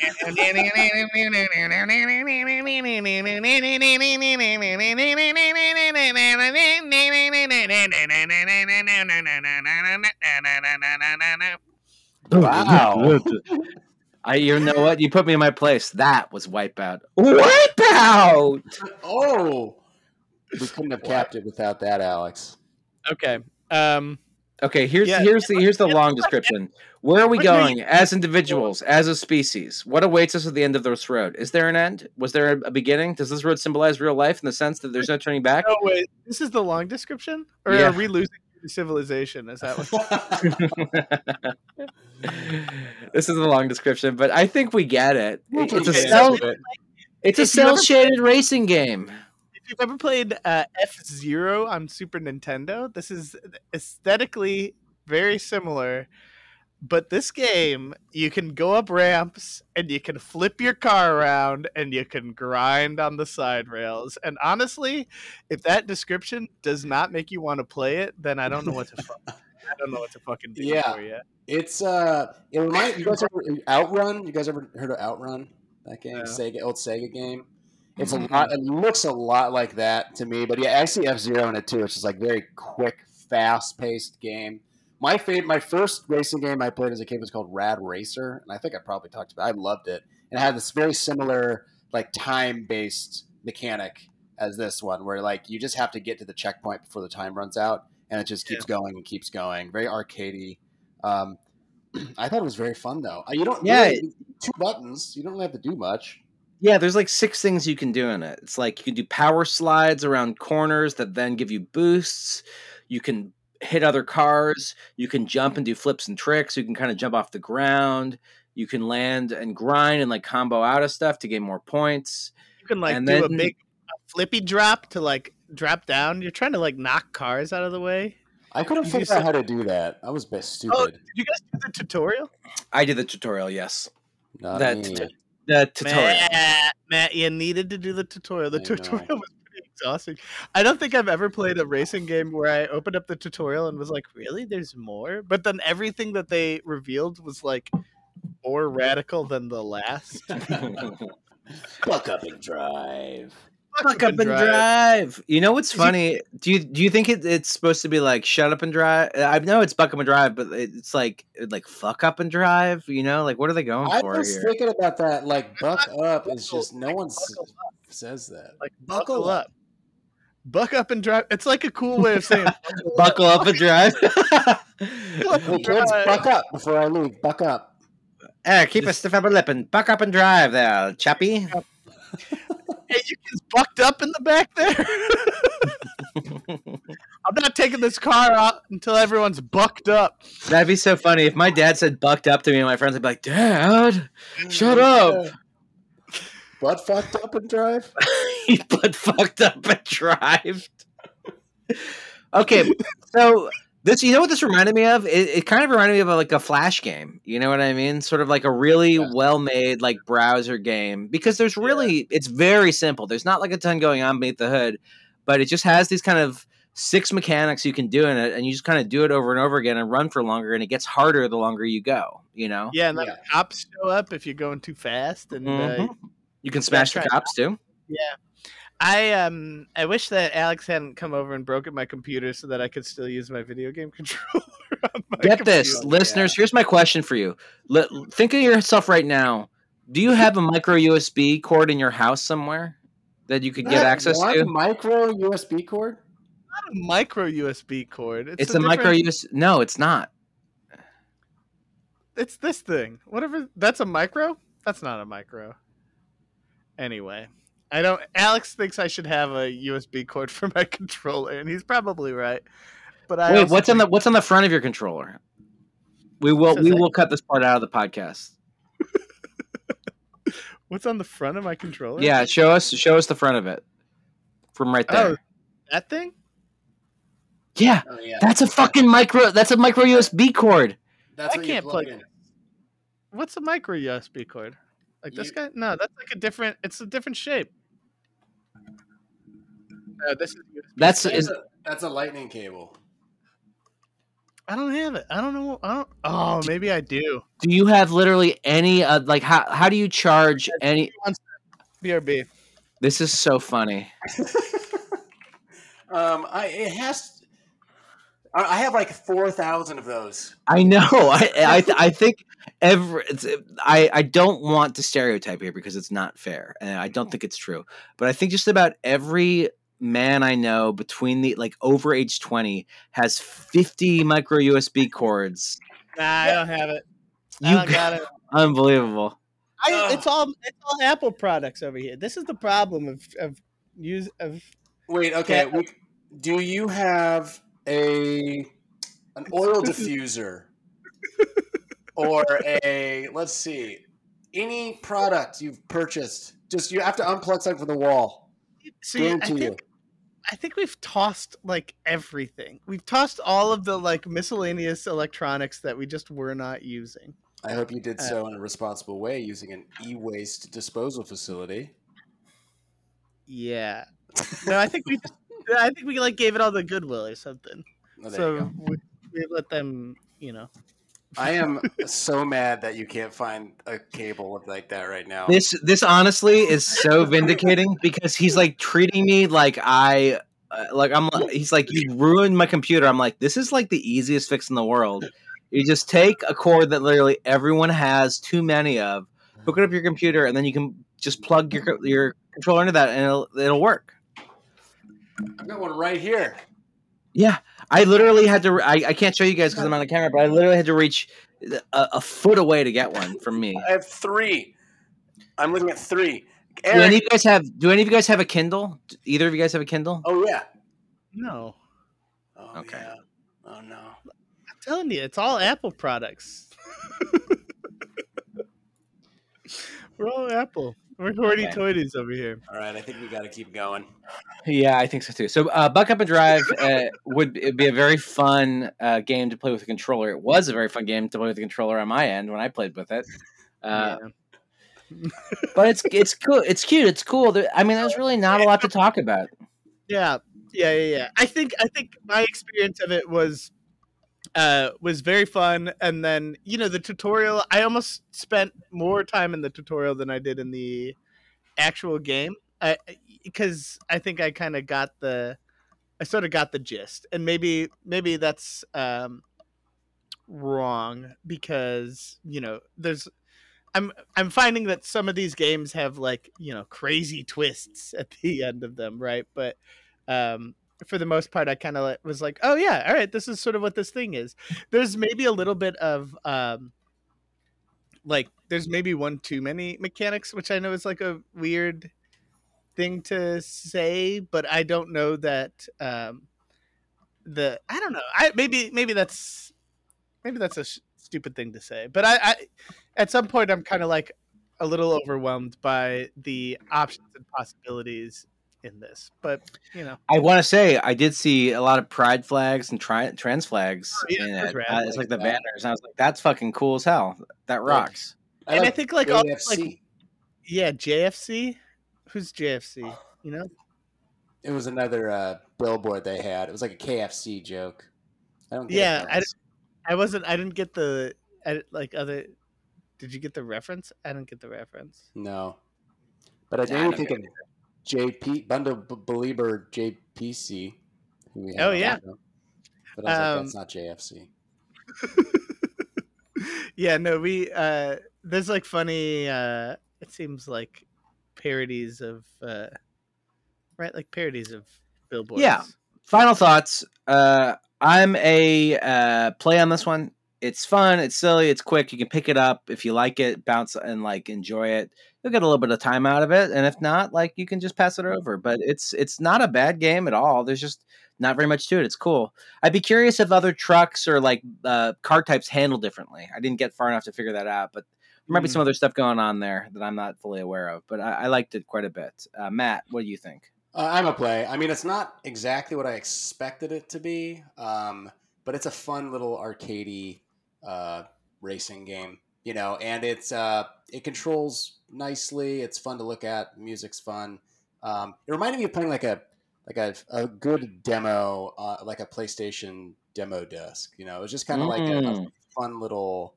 Wow. I you know what? You put me in my place. That was Wipeout. Wipeout. Oh. We couldn't have capped it without that, Alex. Okay. Um Okay, here's yeah. here's the here's the long description. Where are we going as individuals, as a species? What awaits us at the end of this road? Is there an end? Was there a beginning? Does this road symbolize real life in the sense that there's no turning back? Oh wait, this is the long description, or yeah. are we losing civilization? Is that what? this is a long description, but I think we get it. It's a cell. It's a cel shaded racing game If you've ever played uh, F Zero on Super Nintendo, this is aesthetically very similar. But this game, you can go up ramps and you can flip your car around and you can grind on the side rails. And honestly, if that description does not make you want to play it, then I don't know what to. I don't know what to fucking do yeah. for you. It's uh, it reminds you guys ever Outrun. You guys ever heard of Outrun? That game, yeah. Sega, old Sega game. It's mm-hmm. a lot. It looks a lot like that to me. But yeah, I see F Zero in it too. It's just like very quick, fast paced game. My favorite, my first racing game I played as a kid was called Rad Racer, and I think I probably talked about. It. I loved it, and it had this very similar like time based mechanic as this one, where like you just have to get to the checkpoint before the time runs out, and it just keeps yeah. going and keeps going. Very arcadey. Um, I thought it was very fun though. You don't yeah really, two buttons. You don't really have to do much. Yeah, there's like six things you can do in it. It's like you can do power slides around corners that then give you boosts. You can hit other cars. You can jump and do flips and tricks. You can kind of jump off the ground. You can land and grind and like combo out of stuff to gain more points. You can like and do then, a big flippy drop to like drop down. You're trying to like knock cars out of the way. I couldn't figure out how to do that. I was best oh, stupid. Oh, did you guys do the tutorial? I did the tutorial. Yes. Not that me the tutorial. Matt, Matt, you needed to do the tutorial. The I tutorial know. was pretty exhausting. I don't think I've ever played a racing game where I opened up the tutorial and was like, "Really? There's more?" But then everything that they revealed was like more radical than the last. Buck up and drive. Fuck up and drive. drive. You know what's funny? Do you do you think it, it's supposed to be like shut up and drive? I know it's buck up and drive, but it's like like fuck up and drive. You know, like what are they going I for I was here? thinking about that. Like buck up is just no one says that. Like buckle, buckle up. up. Buck up and drive. It's like a cool way of saying buckle up and drive. hey kids, buck up before I leave. Buck up. Eh, keep a stiff upper lip and buck up and drive there, chappy hey, you kids bucked up in the back there? I'm not taking this car out until everyone's bucked up. That'd be so funny if my dad said "bucked up" to me, and my friends would be like, "Dad, shut up." Butt fucked up and drive. He butt fucked up and drive. okay, so this, you know what this reminded me of? It, it, kind of reminded me of a, like a flash game. You know what I mean? Sort of like a really yeah. well made like browser game because there's really yeah. it's very simple. There's not like a ton going on beneath the hood, but it just has these kind of six mechanics you can do in it, and you just kind of do it over and over again and run for longer, and it gets harder the longer you go. You know? Yeah, and then yeah. cops show up if you're going too fast, and uh, mm-hmm. uh, you can smash the cops too. Yeah. I um I wish that Alex hadn't come over and broken my computer so that I could still use my video game controller. Get computer. this, listeners. Yeah. Here's my question for you. Let, think of yourself right now. Do you have a micro USB cord in your house somewhere that you could get access to? A micro USB cord? Not a micro USB cord. It's, it's a, a micro USB. No, it's not. It's this thing. Whatever. That's a micro. That's not a micro. Anyway, I don't. Alex thinks I should have a USB cord for my controller, and he's probably right. But I wait. What's think... on the What's on the front of your controller? We will. We will cut this part out of the podcast. what's on the front of my controller? Yeah, show us. Show us the front of it from right there. Oh, that thing. Yeah, oh, yeah, that's a fucking micro. That's a micro USB cord. That's I can't plug in. What's a micro USB cord? Like this guy? No, that's like a different. It's a different shape. No, this is. That's that's, is, a, that's a lightning cable. I don't have it. I don't know. I don't. Oh, maybe I do. Do you have literally any? Uh, like how how do you charge any? BRB. This is so funny. um, I it has I have like four thousand of those. I know. I I, I think every I I don't want to stereotype here because it's not fair, and I don't think it's true. But I think just about every man I know between the like over age twenty has fifty micro USB cords. Nah, I don't have it. You I got it. Unbelievable. I, it's all it's all Apple products over here. This is the problem of of use of. Wait. Okay. We, do you have a an oil diffuser or a let's see any product you've purchased just you have to unplug something from the wall see, I think, you. I think we've tossed like everything. We've tossed all of the like miscellaneous electronics that we just were not using. I hope you did uh, so in a responsible way using an e-waste disposal facility. Yeah. No i think we I think we like gave it all the goodwill or something. Oh, so we, we let them, you know. I am so mad that you can't find a cable like that right now. This this honestly is so vindicating because he's like treating me like I uh, like I'm he's like you ruined my computer. I'm like this is like the easiest fix in the world. You just take a cord that literally everyone has too many of, hook it up your computer, and then you can just plug your your controller into that, and it'll it'll work. I've got one right here. Yeah, I literally had to. I, I can't show you guys because I'm on the camera, but I literally had to reach a, a, foot away to get one from me. I have three. I'm looking at three. Eric, do any of you guys have? Do any of you guys have a Kindle? Either of you guys have a Kindle? Oh yeah. No. Oh, okay. Yeah. Oh no. I'm telling you, it's all Apple products. We're all Apple. We're hoity okay. toities over here. All right, I think we got to keep going. Yeah, I think so too. So, uh, Buck Up and Drive uh, would be a very fun uh, game to play with a controller. It was a very fun game to play with a controller on my end when I played with it. Uh, yeah. but it's it's cool. It's cute. It's cool. I mean, there's really not a lot to talk about. Yeah, yeah, yeah, yeah. I think I think my experience of it was uh, was very fun. And then, you know, the tutorial, I almost spent more time in the tutorial than I did in the actual game. I because I, I, think I kind of got the, I sort of got the gist. And maybe, maybe that's um, wrong because, you know, there's, I'm I'm finding that some of these games have like you know crazy twists at the end of them, right? But um, for the most part, I kind of was like, oh yeah, all right, this is sort of what this thing is. There's maybe a little bit of um, like there's maybe one too many mechanics, which I know is like a weird thing to say, but I don't know that um, the I don't know. I maybe maybe that's maybe that's a sh- stupid thing to say, but I, I at some point I'm kind of like a little overwhelmed by the options and possibilities in this. But you know, I want to say I did see a lot of pride flags and tri- trans flags Oh, yeah, in it. rad. Uh, it's like the Like that. banners. And I was like, that's fucking cool as hell. That rocks. and I think like all like yeah, JFC. Who's JFC? You know, it was another uh, billboard they had. It was like a KFC joke. I don't. Yeah, I. I wasn't. I didn't get the I, like other. Did you get the reference? I didn't get the reference. no, but I did don't think get of JP Bundle B- Belieber JPC. Who we had Oh, yeah. the. But I was Um, like, that's not JFC. yeah, no, we uh there's like funny uh it seems like parodies of uh right like parodies of billboards. Yeah. Final thoughts. Uh, I'm a uh, play on this one. It's fun. It's silly. It's quick. You can pick it up if you like it, bounce and like enjoy it. You'll get a little bit of time out of it, and if not, like you can just pass it over. But it's it's not a bad game at all. There's just not very much to it. It's cool. I'd be curious if other trucks or like uh, car types handle differently. I didn't get far enough to figure that out, but there might be Mm. some other stuff going on there that I'm not fully aware of. But I, I liked it quite a bit. Uh, Matt, what do you think? Uh, I'm a play. I mean, it's not exactly what I expected it to be, um, but it's a fun little arcadey uh, racing game, you know. And it's uh, it controls nicely. It's fun to look at. Music's fun. Um, it reminded me of playing like a like a, a good demo, uh, like a PlayStation demo disc. You know, it was just kind of like a, a Mm. fun little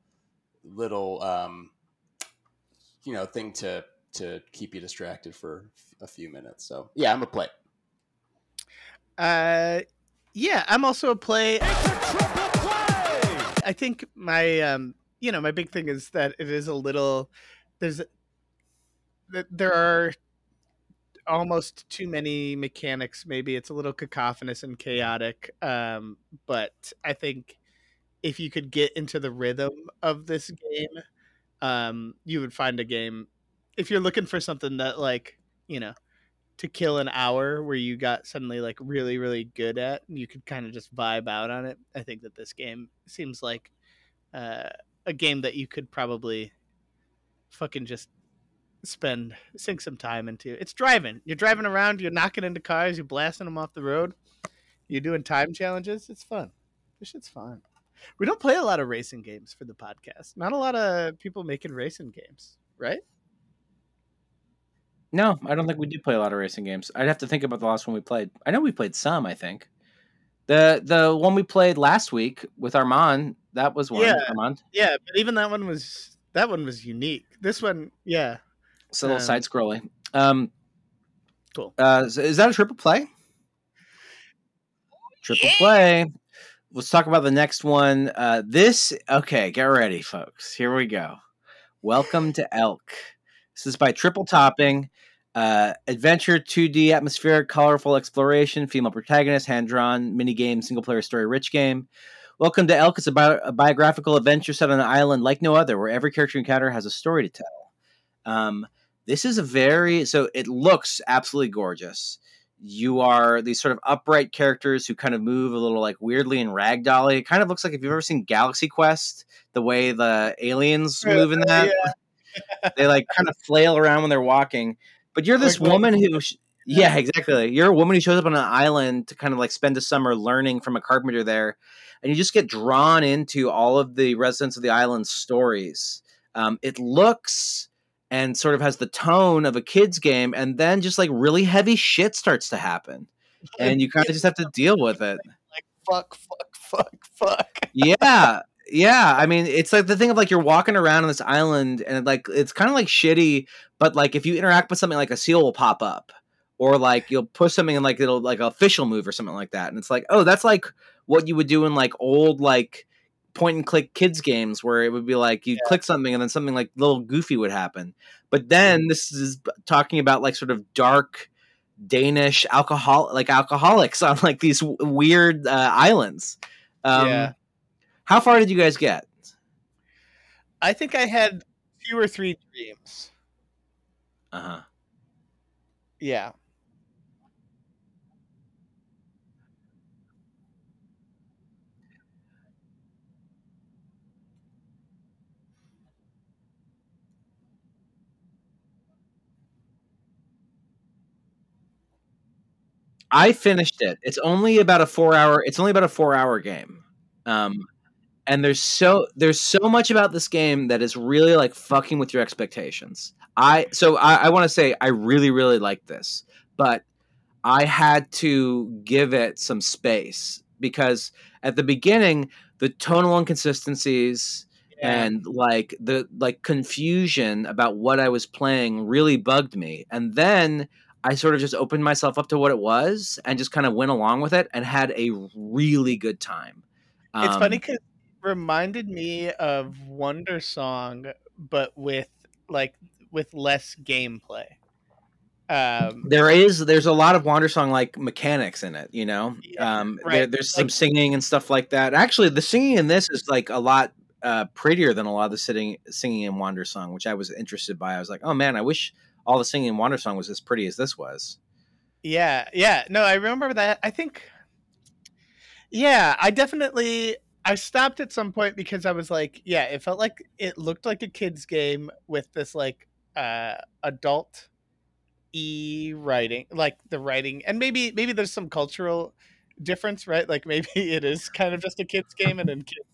little um, you know thing to to keep you distracted for a few minutes. So yeah, I'm a play. Uh yeah, I'm also a play. I think my um you know, my big thing is that it is a little there's there are almost too many mechanics. Maybe it's a little cacophonous and chaotic um but i think if you could get into the rhythm of this game um you would find a game if you're looking for something that like you know to kill an hour where you got suddenly like really really good at and you could kind of just vibe out on it i think that this game seems like uh, a game that you could probably fucking just spend sink some time into. It's driving. You're driving around you're knocking into cars you're blasting them off the road you're doing time challenges it's fun. This shit's fun. We don't play a lot of racing games for the podcast. Not a lot of people making racing games right No, I don't think we do play a lot of racing games. I'd have to think about the last one we played. I know we played some. I think the the one we played last week with Armand. That was one. Yeah. Armand. yeah but even that one was that one was unique this one yeah It's a little Um, side scrolling. Um, Cool. Uh, is, is that a triple play? Triple play. Let's talk about the next one. Uh, this okay. Get ready, folks. Here we go. Welcome to Elk. This is by Triple Topping. Uh, adventure, 2D, atmospheric, colorful exploration, female protagonist, hand drawn, mini game, single player story, rich game. Welcome to Elk. It's about a biographical adventure set on an island like no other, where every character encounter has a story to tell. Um, this is a very so it looks absolutely gorgeous. You are these sort of upright characters who kind of move a little like weirdly in ragdolly. It kind of looks like if you've ever seen Galaxy Quest, the way the aliens move in that. They like kind of flail around when they're walking. But you're this Like woman who, yeah, exactly. You're a woman who shows up on an island to kind of like spend a summer learning from a carpenter there, and you just get drawn into all of the residents of the island's stories. Um, it looks and sort of has the tone of a kid's game, and then just like really heavy shit starts to happen, and you kind of just have to deal with it. Like fuck fuck fuck fuck yeah yeah i mean it's like the thing of like you're walking around on this island and like it's kind of like shitty but like if you interact with something like a seal will pop up or like you'll push something and like it'll like a fish will move or something like that and it's like oh that's like what you would do in like old like point and click kids games where it would be like you click something and then something like little goofy would happen but then this is talking about like sort of dark danish alcohol like alcoholics on like these w- weird uh, islands um, Yeah. How far did you guys get? i think i had two or three dreams Uh huh. Yeah. I finished it. It's only about a four hour. It's only about a four hour game. Um, and there's so there's so much about this game that is really like fucking with your expectations. I so I, I want to say I really really like this, but I had to give it some space because at the beginning the tonal inconsistencies Yeah. and like the like confusion about what I was playing really bugged me. And then I sort of just opened myself up to what it was and just kind of went along with it and had a really good time. It's funny Um, because reminded me of Wandersong, but with like with less gameplay. Um, there is there's a lot of Wandersong like mechanics in it, you know. Yeah, um, right. there, there's some Like- singing and stuff like that. Actually, the singing in this is like a lot uh, prettier than a lot of the sitting, singing in Wandersong, which I was interested by. I was like, oh man, I wish all the singing in Wandersong was as pretty as this was. Yeah, yeah. No, I remember that. I think Yeah, I definitely I stopped at some point because I was like, yeah, it felt like it looked like a kids game with this like uh adult e writing, like the writing. And maybe maybe there's some cultural difference, right? Like maybe it is kind of just a kids game and then kids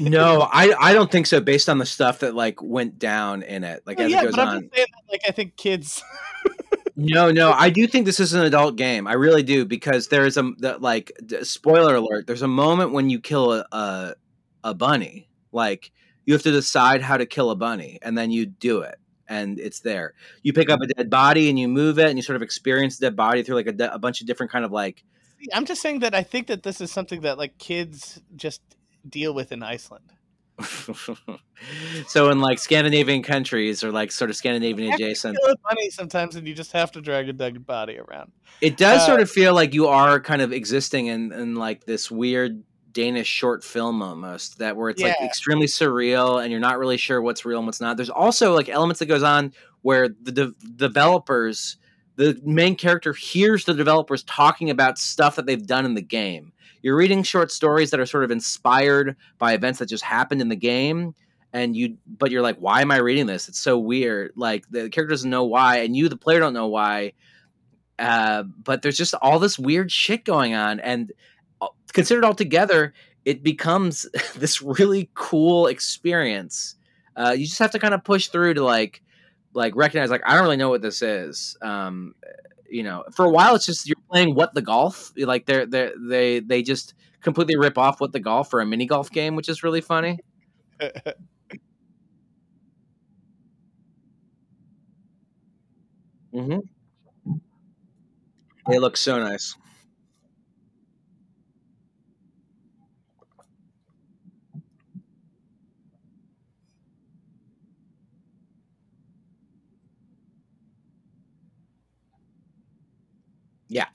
No, I I don't think so. Based on the stuff that like went down in it, like Well, as yeah, it goes but I'm on. just saying that, like I think kids No, no, I do think this is an adult game. I really do because there is a the, like spoiler alert. There's a moment when you kill a, a a bunny. Like you have to decide how to kill a bunny, and then you do it, and it's there. You pick up a dead body and you move it, and you sort of experience the dead body through like a, a bunch of different kind of like. I'm just saying that I think that this is something that like kids just deal with in Iceland. so in like Scandinavian countries or like sort of Scandinavian adjacent, bunny sometimes and you just have to drag a dead body around. It does Uh, sort of feel like you are kind of existing in, in like this weird Danish short film almost that where it's like extremely surreal and you're not really sure what's real and what's not. There's also like elements that goes on where the de- developers, the main character hears the developers talking about stuff that they've done in the game. You're reading short stories that are sort of inspired by events that just happened in the game and you but you're like why am I reading this? It's so weird. Like the character doesn't know why and you the player don't know why uh, but there's just all this weird shit going on and uh, considered all together it becomes this really cool experience uh, you just have to kind of push through to like like recognize like i don't really know what this is um, you know for a while it's just you're playing what the golf like they're they they they just completely rip off what the golf for a mini golf game which is really funny. Hmm they look so nice Yeah.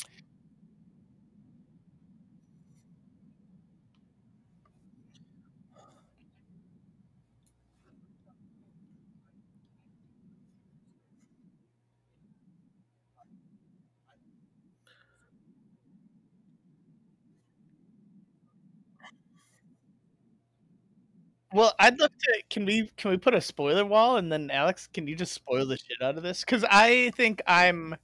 Well, I'd love to. Can we can we put a spoiler wall and then Alex, can you just spoil the shit out of this? Because I think I'm.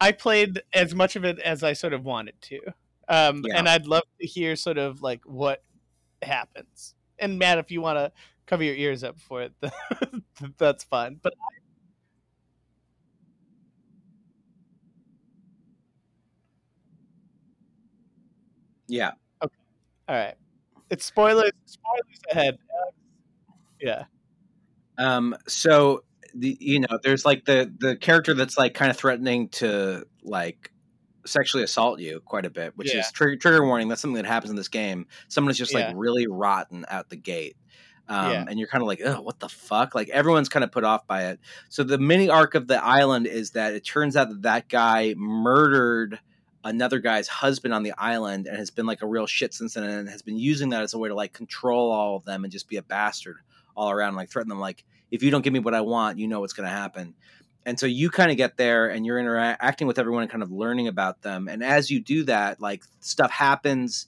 I played as much of it as I sort of wanted to, um, Yeah. and I'd love to hear sort of like what happens. And Matt, if you want to cover your ears up for it, that's fine. But yeah Okay. all right, it's spoilers. Spoilers ahead. Yeah. Um, so the you know, there's like the the character that's like kind of threatening to like sexually assault you quite a bit, which Yeah. is trigger, trigger warning. That's something that happens in this game. Someone is just Yeah. like really rotten out the gate. Um, Yeah. and you're kind of like, oh, what the fuck? Like everyone's kind of put off by it. So the mini arc of the island is that it turns out that that guy murdered another guy's husband on the island and has been like a real shit since then and has been using that as a way to like control all of them and just be a bastard all around, like threaten them, like if you don't give me what I want, you know what's going to happen. and so you kind of get there and you're interacting with everyone and kind of learning about them. And as you do that, like stuff happens,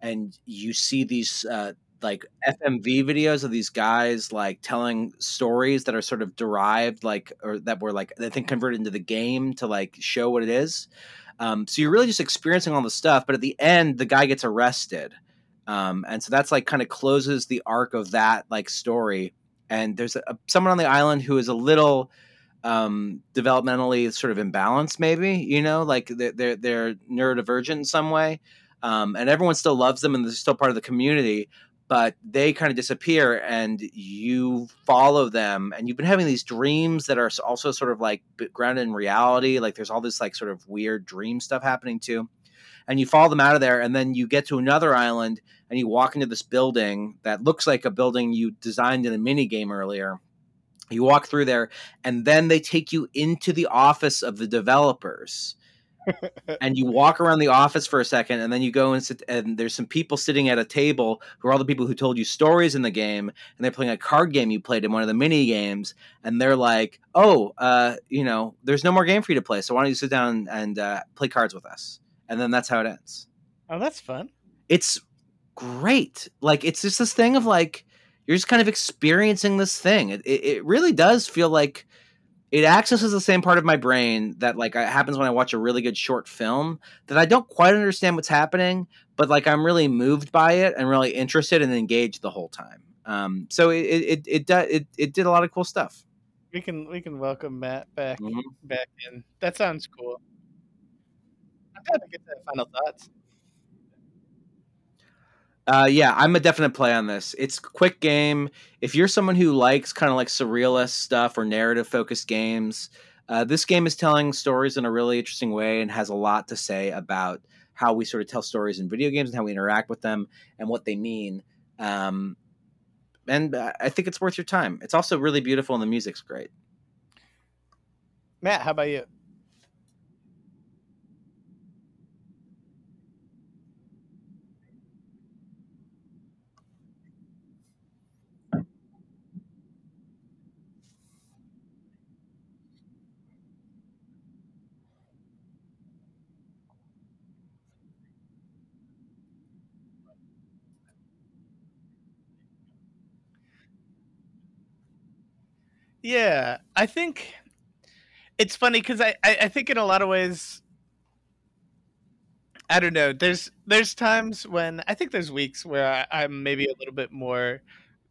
and you see these uh, like FMV videos of these guys like telling stories that are sort of derived, like or that were like I think converted into the game to like show what it is. Um, so you're really just experiencing all the stuff, but at the end, the guy gets arrested, um, and so that's like kind of closes the arc of that like story. And there's a, someone on the island who is a little um, developmentally sort of imbalanced, maybe you know, like they're they're, they're neurodivergent in some way. Um, and everyone still loves them and they're still part of the community but they kind of disappear and you follow them and you've been having these dreams that are also sort of like grounded in reality like there's all this like sort of weird dream stuff happening too and you follow them out of there and then you get to another island and you walk into this building that looks like a building you designed in a mini game earlier you walk through there and then they take you into the office of the developers. And you walk around the office for a second and then you go and sit and there's some people sitting at a table who are all the people who told you stories in the game and they're playing a card game you played in one of the mini games and they're like oh uh, you know there's no more game for you to play so why don't you sit down and uh, play cards with us? And then that's how it ends. Oh that's fun. It's great like it's just this thing of like you're just kind of experiencing this thing it, it, it really does feel like it accesses the same part of my brain that like happens when I watch a really good short film that I don't quite understand what's happening, but like I'm really moved by it and really interested and engaged the whole time. Um, so it it it, it it it did a lot of cool stuff. We can we can welcome Matt back mm-hmm. back in. That sounds cool. I'm to get the final thoughts. Uh, yeah, I'm a definite play on this. It's quick game. If you're someone who likes kind of like surrealist stuff or narrative focused games, uh, this game is telling stories in a really interesting way and has a lot to say about how we sort of tell stories in video games and how we interact with them and what they mean. Um, and I think it's worth your time. It's also really beautiful and the music's great. Matt, how about you? Yeah, I think it's funny because I, I, I think in a lot of ways I don't know. There's there's times when I think there's weeks where I, I'm maybe a little bit more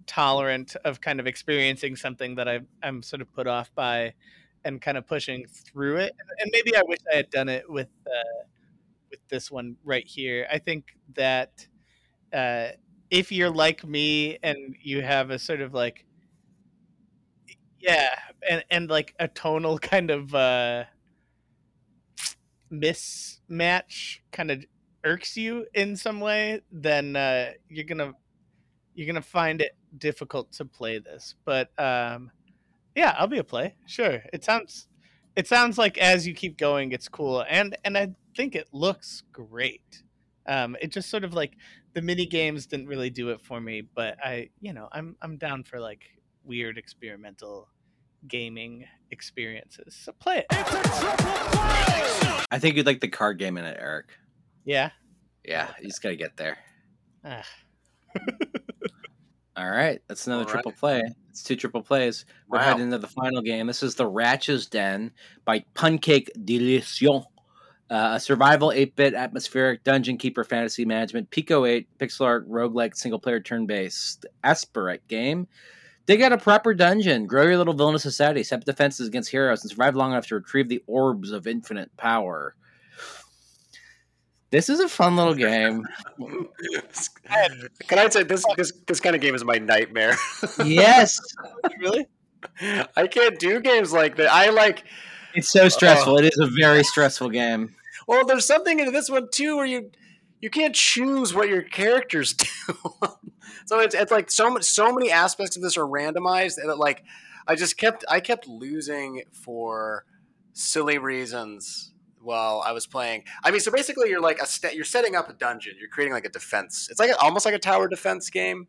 tolerant of kind of experiencing something that I I'm sort of put off by and kind of pushing through it. And maybe I wish I had done it with uh, with this one right here. I think that uh, if you're like me and you have a sort of like yeah, and and like a tonal kind of uh mismatch kind of irks you in some way, then uh, you're gonna you're gonna find it difficult to play this. But um, yeah, I'll be a play. Sure, it sounds it sounds like as you keep going, it's cool, and and I think it looks great. Um, it just sort of like the mini games didn't really do it for me, but I you know I'm I'm down for like weird experimental gaming experiences. So play it. I think you'd like the card game in it, Eric. Yeah. Yeah, you just gotta get there. All right, that's another All triple play. It's two triple plays. We're wow. heading into the final game. This is the Ratch's Den by Pancake Delition. Uh, a survival 8-bit atmospheric dungeon keeper fantasy management Pico 8 pixel art roguelike single player turn based Aseprite game Dig out a proper dungeon, grow your little villainous society, set up defenses against heroes, and survive long enough to retrieve the orbs of infinite power. This is a fun little game. Can I say this? This this kind of game is my nightmare. yes, really. I can't do games like that. I like. It's so stressful. Uh, it is a very stressful game. Well, there's something in this one too where you you can't choose what your characters do. So it's, it's like so much so many aspects of this are randomized and it, like I just kept I kept losing for silly reasons while I was playing. I mean, so basically you're like a st- you're setting up a dungeon. You're creating like a defense. It's like a, almost like a tower defense game.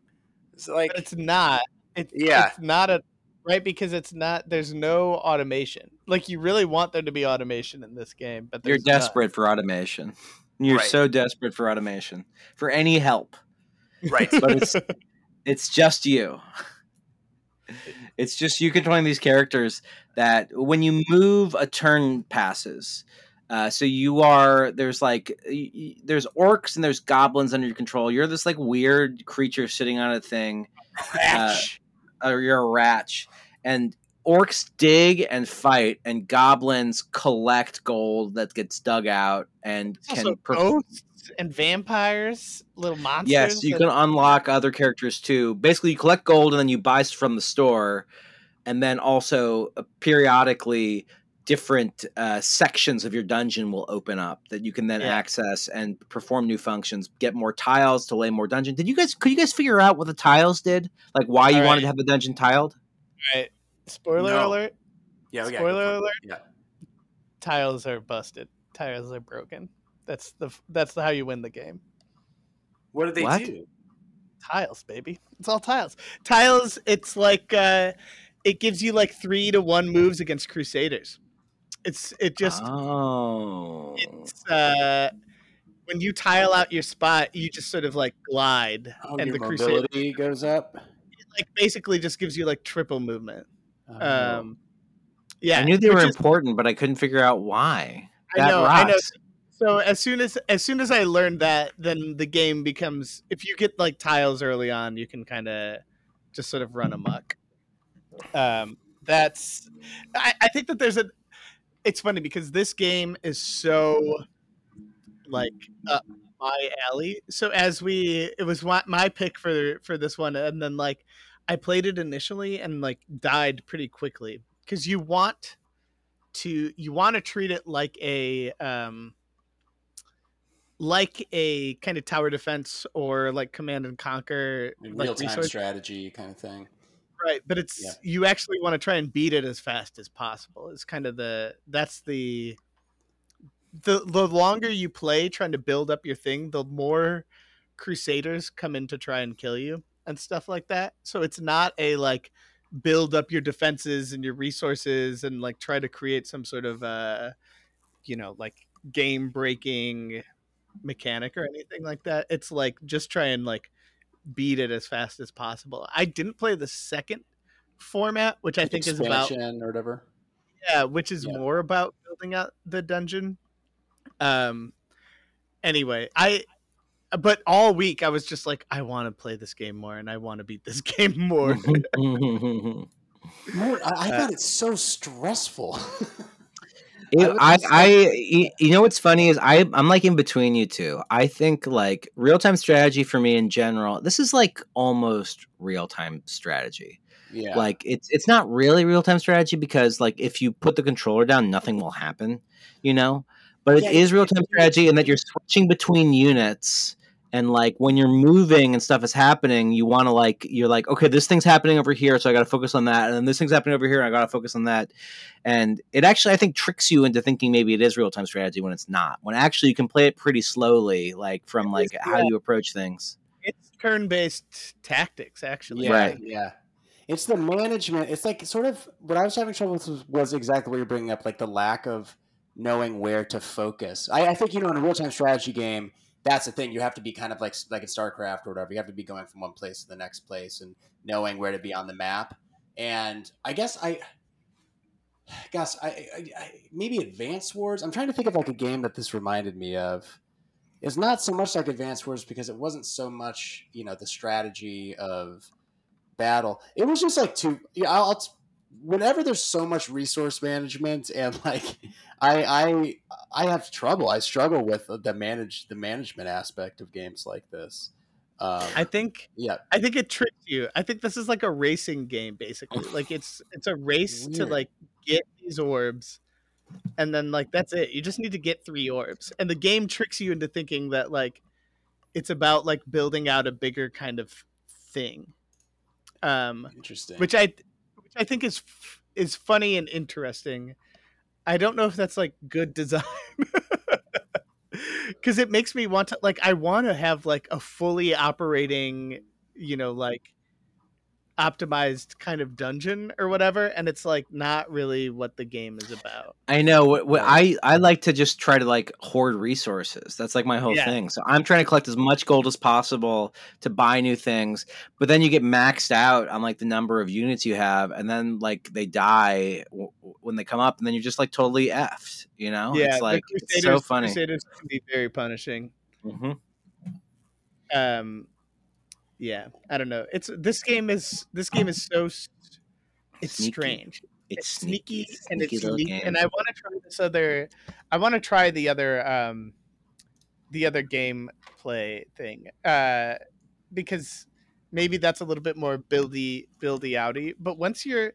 It's like but it's not. It's, yeah. It's not a right? Because it's not. There's no automation. Like you really want there to be automation in this game, but You're there's none. desperate for automation. You're Right. so desperate for automation, for any help. Right. But it's it's just you. It's just you controlling these characters that when you move a turn passes. Uh, so you are there's like there's orcs and there's goblins under your control. You're this like weird creature sitting on a thing. Ratch. or you're a ratch and orcs dig and fight and goblins collect gold that gets dug out and can also per- ghosts and vampires, little monsters. yes you and- can unlock other characters too basically you collect gold and then you buy from the store and then also uh, periodically different uh, sections of your dungeon will open up that you can then Yeah. access and perform new functions get more tiles to lay more dungeon did you guys could you guys figure out what the tiles did like why you All wanted to have the dungeon tiled Right. Spoiler No. alert: Yeah, we gotta Spoiler go for it. alert. Yeah. tiles are busted. Tiles are broken. That's the that's how you win the game. What did they What? do? Tiles, baby. It's all tiles. Tiles. It's like uh, it gives you like three to one moves against Crusaders. It's it just oh it's uh when you tile out your spot, you just sort of like glide, Oh, and the Crusader goes up. like basically just gives you like triple movement. Oh. Um, yeah, I knew they were is- important, but I couldn't figure out why. I That know, I know. So as soon as as soon as I learned that, then the game becomes if you get like tiles early on, you can kind of just sort of run amok. Um, that's I, I think that there's a. It's funny because this game is so like my alley. So as we, it was my, my pick for for this one, and then like I played it initially and like died pretty quickly because you want to you want to treat it like a um like a kind of tower defense or like command and conquer Real like time resource strategy kind of thing. right but it's Yeah. you actually want to try and beat it as fast as possible it's kind of the that's the the the longer you play trying to build up your thing the more crusaders come in to try and kill you and stuff like that so it's not a like build up your defenses and your resources and like try to create some sort of uh you know like game breaking mechanic or anything like that it's like just try and like beat it as fast as possible i didn't play the second format which i think is about or whatever. yeah which is Yeah. more about building out the dungeon um anyway i but all week i was just like i want to play this game more and i want to beat this game more More, I, I Uh, thought it's so stressful. It- would I, I, you know what's funny is I, I'm like in between you two. I think like real time strategy for me in general. This is like almost real time strategy. yeah. Like it's it's not really real time strategy because like if you put the controller down, nothing will happen. You know, but it Yeah, is real time strategy in that you're switching between units. And like when you're moving and stuff is happening, you want to like you're like okay, this thing's happening over here, so I got to focus on that, and then this thing's happening over here, and I got to focus on that. And it actually, I think, tricks you into thinking maybe it is real time strategy when it's not. When actually you can play it pretty slowly, like from like is, how you approach things. it's turn-based tactics actually Yeah, Right. Yeah. It's the management. It's like sort of what I was having trouble with was, was exactly what you're bringing up, like the lack of knowing where to focus. I, I think you know in a real time strategy game, that's the thing. You have to be kind of like like in StarCraft or whatever. You have to be going from one place to the next place and knowing where to be on the map. And I guess I, guess I, I, I maybe Advance Wars. I'm trying to think of like a game that this reminded me of. It's not so much like Advance Wars because it wasn't so much you know the strategy of battle. It was just like to yeah. I'll, I'll whenever there's so much resource management and like I I I have trouble. I struggle with the manage the management aspect of games like this. Um, i think yeah, I think it tricks you. I think this is like a racing game, basically. Like it's it's a race to like get these orbs, and then like that's it. You just need to get three orbs, and the game tricks you into thinking that like it's about like building out a bigger kind of thing. Um, interesting. which I which I think is is funny and interesting. I don't know if that's like good design. Cuz it makes me want to like I want to have like a fully operating, you know, like optimized kind of dungeon or whatever and it's like not really what the game is about I know what, what I I like to just try to like hoard resources. That's like my whole Yeah. thing. So I'm trying to collect as much gold as possible to buy new things. But then you get maxed out on like the number of units you have, and then like they die w- when they come up, and then you're just like totally effed. You know? yeah it's like it's so funny. Crusaders can be very punishing hmm um yeah i don't know it's this game is this game is so it's Sneaky. strange It's, it's sneaky, and it's unique game. and i want to try this other i want to try the other um the other game play thing uh because maybe that's a little bit more buildy buildy outy but once you're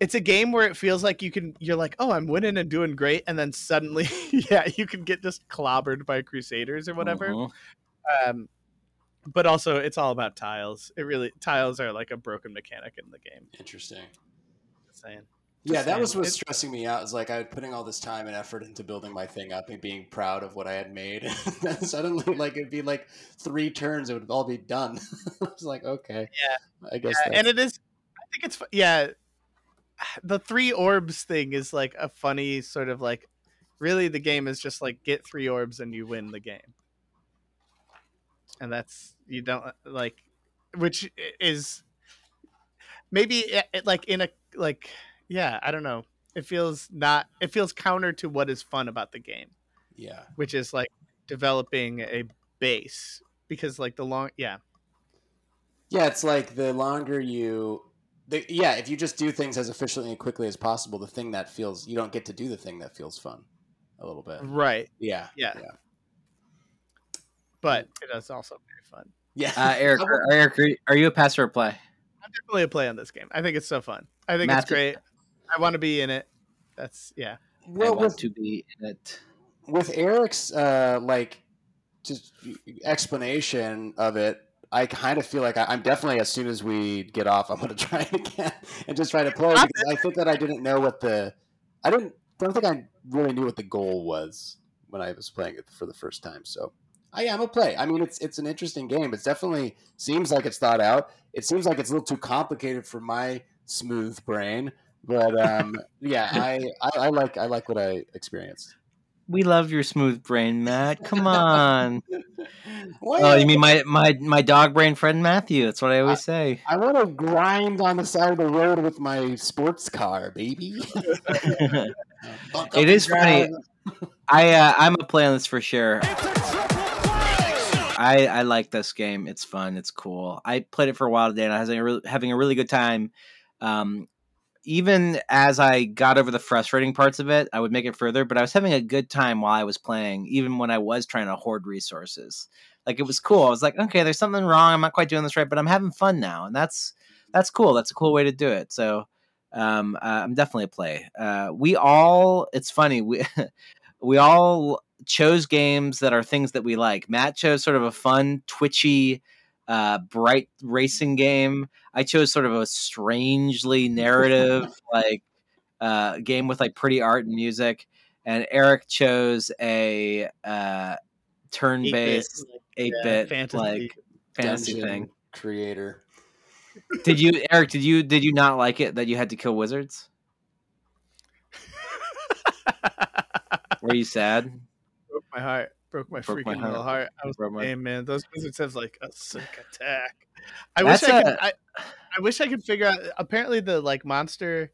it's a game where it feels like you can you're like oh i'm winning and doing great and then suddenly yeah you can get just clobbered by crusaders or whatever Mhm. um but also it's all about tiles it really tiles are like a broken mechanic in the game Interesting. just saying Yeah, Just that was saying. what's stressing me out. Is like I was putting all this time and effort into building my thing up and being proud of what I had made. and then suddenly, like it'd be like three turns, it would all be done. I was like, okay, Yeah. I guess. Yeah, and it is i think it's yeah the three orbs thing is like a funny sort of like really the game is just like get three orbs and you win the game and that's you don't uh, like which is maybe it, it, like in a like yeah i don't know it feels not it feels counter to what is fun about the game yeah, which is like developing a base because like the long yeah yeah. It's like the longer you, the, yeah, if you just do things as efficiently and quickly as possible, the thing that feels you don't get to do the thing that feels fun, a little bit. right Yeah, Yeah. yeah, but it is also very fun yeah. Uh, Eric, are, Eric, are you- a pass or a play? I'm definitely a play on this game. I think it's so fun. I think it's great. I want to be in it. That's yeah. I want with to be in it. with Eric's uh, like just explanation of it, I kind of feel like I, I'm definitely as soon as we get off, I'm going to try it again and just try to play Got because I think that I didn't know what the I didn't don't think I really knew what the goal was when I was playing it for the first time. So I am a play. I mean, it's it's an interesting game. It definitely seems like it's thought out. It seems like it's a little too complicated for my smooth brain. But um, yeah, I, I, I like I like what I experienced. We love your smooth brain, Matt. Come on. Why oh, you mean my, my my dog brain friend Matthew? That's what I always say. I want to grind on the side of the road with my sports car, baby. It is and funny. I uh, I'm a play on this for sure. I I like this game. It's fun. It's cool. I played it for a while today, and I was having a really, having a really good time. Um, even as I got over the frustrating parts of it, I would make it further. But I was having a good time while I was playing, even when I was trying to hoard resources. Like it was cool. I was like, okay, there's something wrong. I'm not quite doing this right, but I'm having fun now, and that's that's cool. That's a cool way to do it. So um, uh, I'm definitely a play. Uh, we all. It's funny. We we all chose games that are things that we like. Matt chose sort of a fun, twitchy, uh, bright racing game. I chose sort of a strangely narrative, like uh, game with like pretty art and music. And Eric chose a uh, turn-based, eight-bit, fantasy. like fantasy Dungeon thing. creator. Did you, Eric? Did you did you not like it that you had to kill wizards? Were you sad? Broke my heart. Broke my Broke my freaking little heart. heart. I was Broke my- hey man, those wizards have like a sick attack. I That's wish I could. I wish I could figure out. Uh, apparently, the like monster.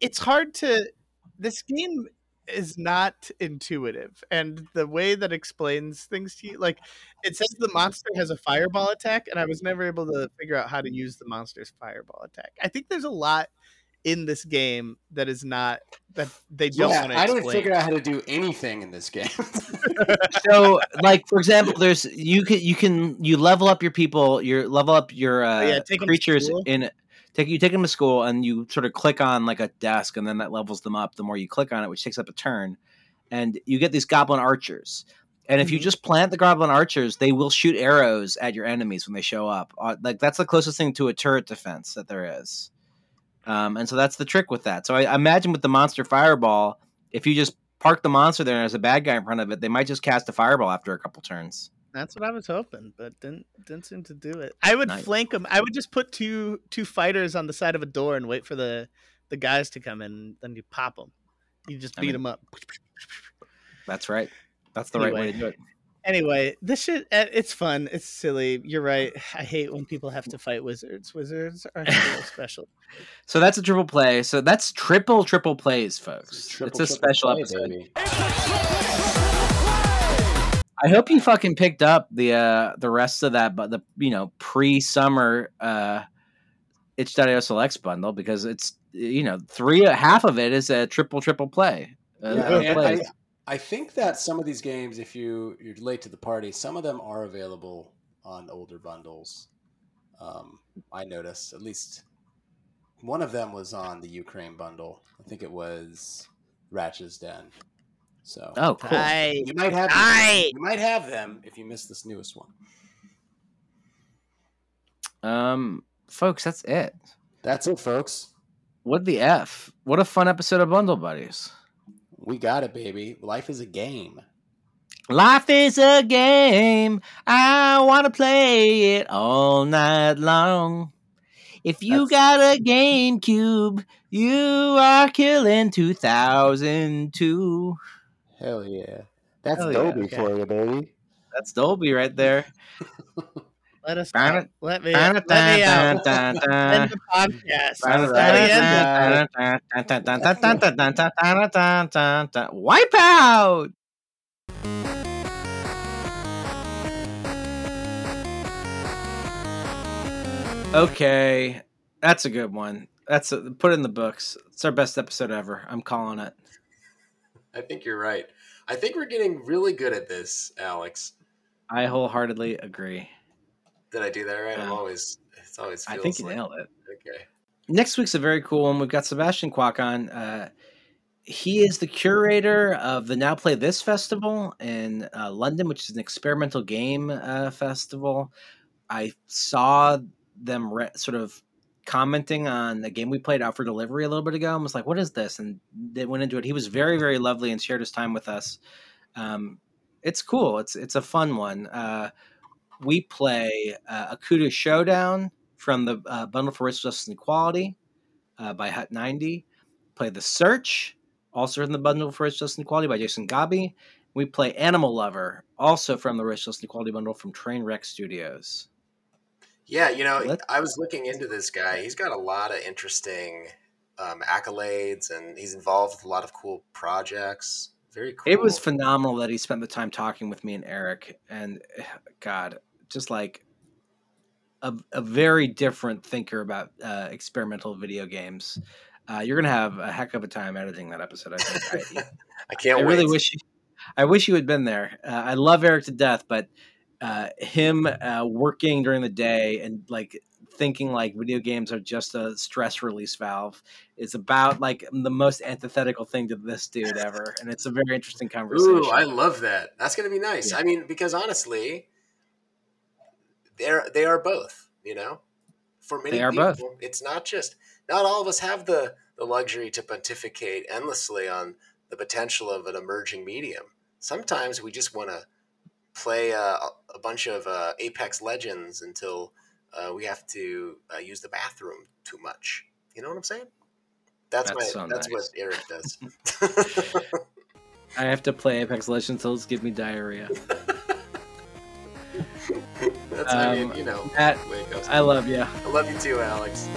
It's hard to. This game is not intuitive, and the way that explains things to you, like it says the monster has a fireball attack, and I was never able to figure out how to use the monster's fireball attack. I think there's a lot in this game that is not that they don't Yeah, want to I explain. didn't figure out how to do anything in this game. so like for example there's you can you can you level up your people your level up your uh, yeah, take 'em creatures in take you take them to school and you sort of click on like a desk and then that levels them up the more you click on it which takes up a turn and you get these goblin archers and if you Mhm. just plant the goblin archers they will shoot arrows at your enemies when they show up uh, like that's the closest thing to a turret defense that there is um, and so that's the trick with that so I, I imagine with the monster fireball if you just park the monster there and there's a bad guy in front of it, they might just cast a fireball after a couple turns. That's what I was hoping, but didn't didn't seem to do it. I would Nice. flank them. I would just put two two fighters on the side of a door and wait for the the guys to come in. Then you pop them. You just I beat mean- them up. That's right. That's the right way to do it. Anyway, this shit uh, it's fun. It's silly. You're right. I hate when people have to fight wizards. Wizards are special. So that's a triple play. So that's triple triple plays, folks. Triple, it's a special play, episode. baby. I hope you fucking picked up the uh the rest of that, but the you know pre summer uh itch.io selects bundle because it's you know three half of it is a triple triple play. Uh, Yeah, and. I, I think that some of these games, if you you're late to the party, some of them are available on older bundles. Um, I noticed at least one of them was on the Ukraine bundle. I think it was Ratchet's Den. So oh, cool. I you might have Aye. you might have them if you missed this newest one. Um, folks, that's it. That's it, folks. What the f? What a fun episode of Bundle Buddies. We got it, baby. Life is a game. Life is a game. I want to play it all night long. If you got a GameCube, you are killing 2002. Hell yeah. That's Hell yeah, Dolby okay. for you, baby. That's Dolby right there. let us Dun- out. let me let me out. End End the podcast. Wipe out. Okay, that's a good one. That's a, put it in the books. It's our best episode ever. I'm calling it. I think you're right. I think we're getting really good at this, Alex. I wholeheartedly agree. Did I do that right? I'm always. It's always. I think you like, nailed it. Okay. next week's a very cool one. We've got Sebastian Quack on. Uh, he is the curator of the Now Play This festival in uh, London, which is an experimental game uh, festival. I saw them re- sort of commenting on the game we played out for delivery a little bit ago and was like, what is this? And they went into it. He was very, very lovely and shared his time with us. Um, it's cool. It's it's a fun one. Uh, we play uh, Akuta Showdown from the uh, Bundle for Racial Justice and Equality uh, by Hut 90. Play The Search, also from the Bundle for Racial Justice and Equality by Jason Gabi. We play Animal Lover, also from the Racial Justice and Equality Bundle from Trainwreck Studios. Yeah, you know, Let's- I was looking into this guy. He's got a lot of interesting um, accolades, and he's involved with a lot of cool projects. Very cool. It was phenomenal that he spent the time talking with me and Eric. And God, just like a, a very different thinker about uh, experimental video games. Uh, you're gonna have a heck of a time editing that episode. I think. I, I can't I wait. really wish you, I wish you had been there. Uh, I love Eric to death, but uh, him uh, working during the day and like thinking like video games are just a stress release valve is about like the most antithetical thing to this dude ever, and it's a very interesting conversation. Ooh, I love that. That's going to be nice. Yeah. I mean, because honestly, they're they are both. You know, for many They are people, both. it's not just. Not all of us have the the luxury to pontificate endlessly on the potential of an emerging medium. Sometimes we just want to play uh, a bunch of uh, Apex Legends until uh, we have to uh, use the bathroom too much. You know what I'm saying? That's, That's my so that's what. Eric does. I have to play Apex Legends until it's give me diarrhea. that's I mean, Um, you know Matt, the way it goes. I love you. I love you too, Alex.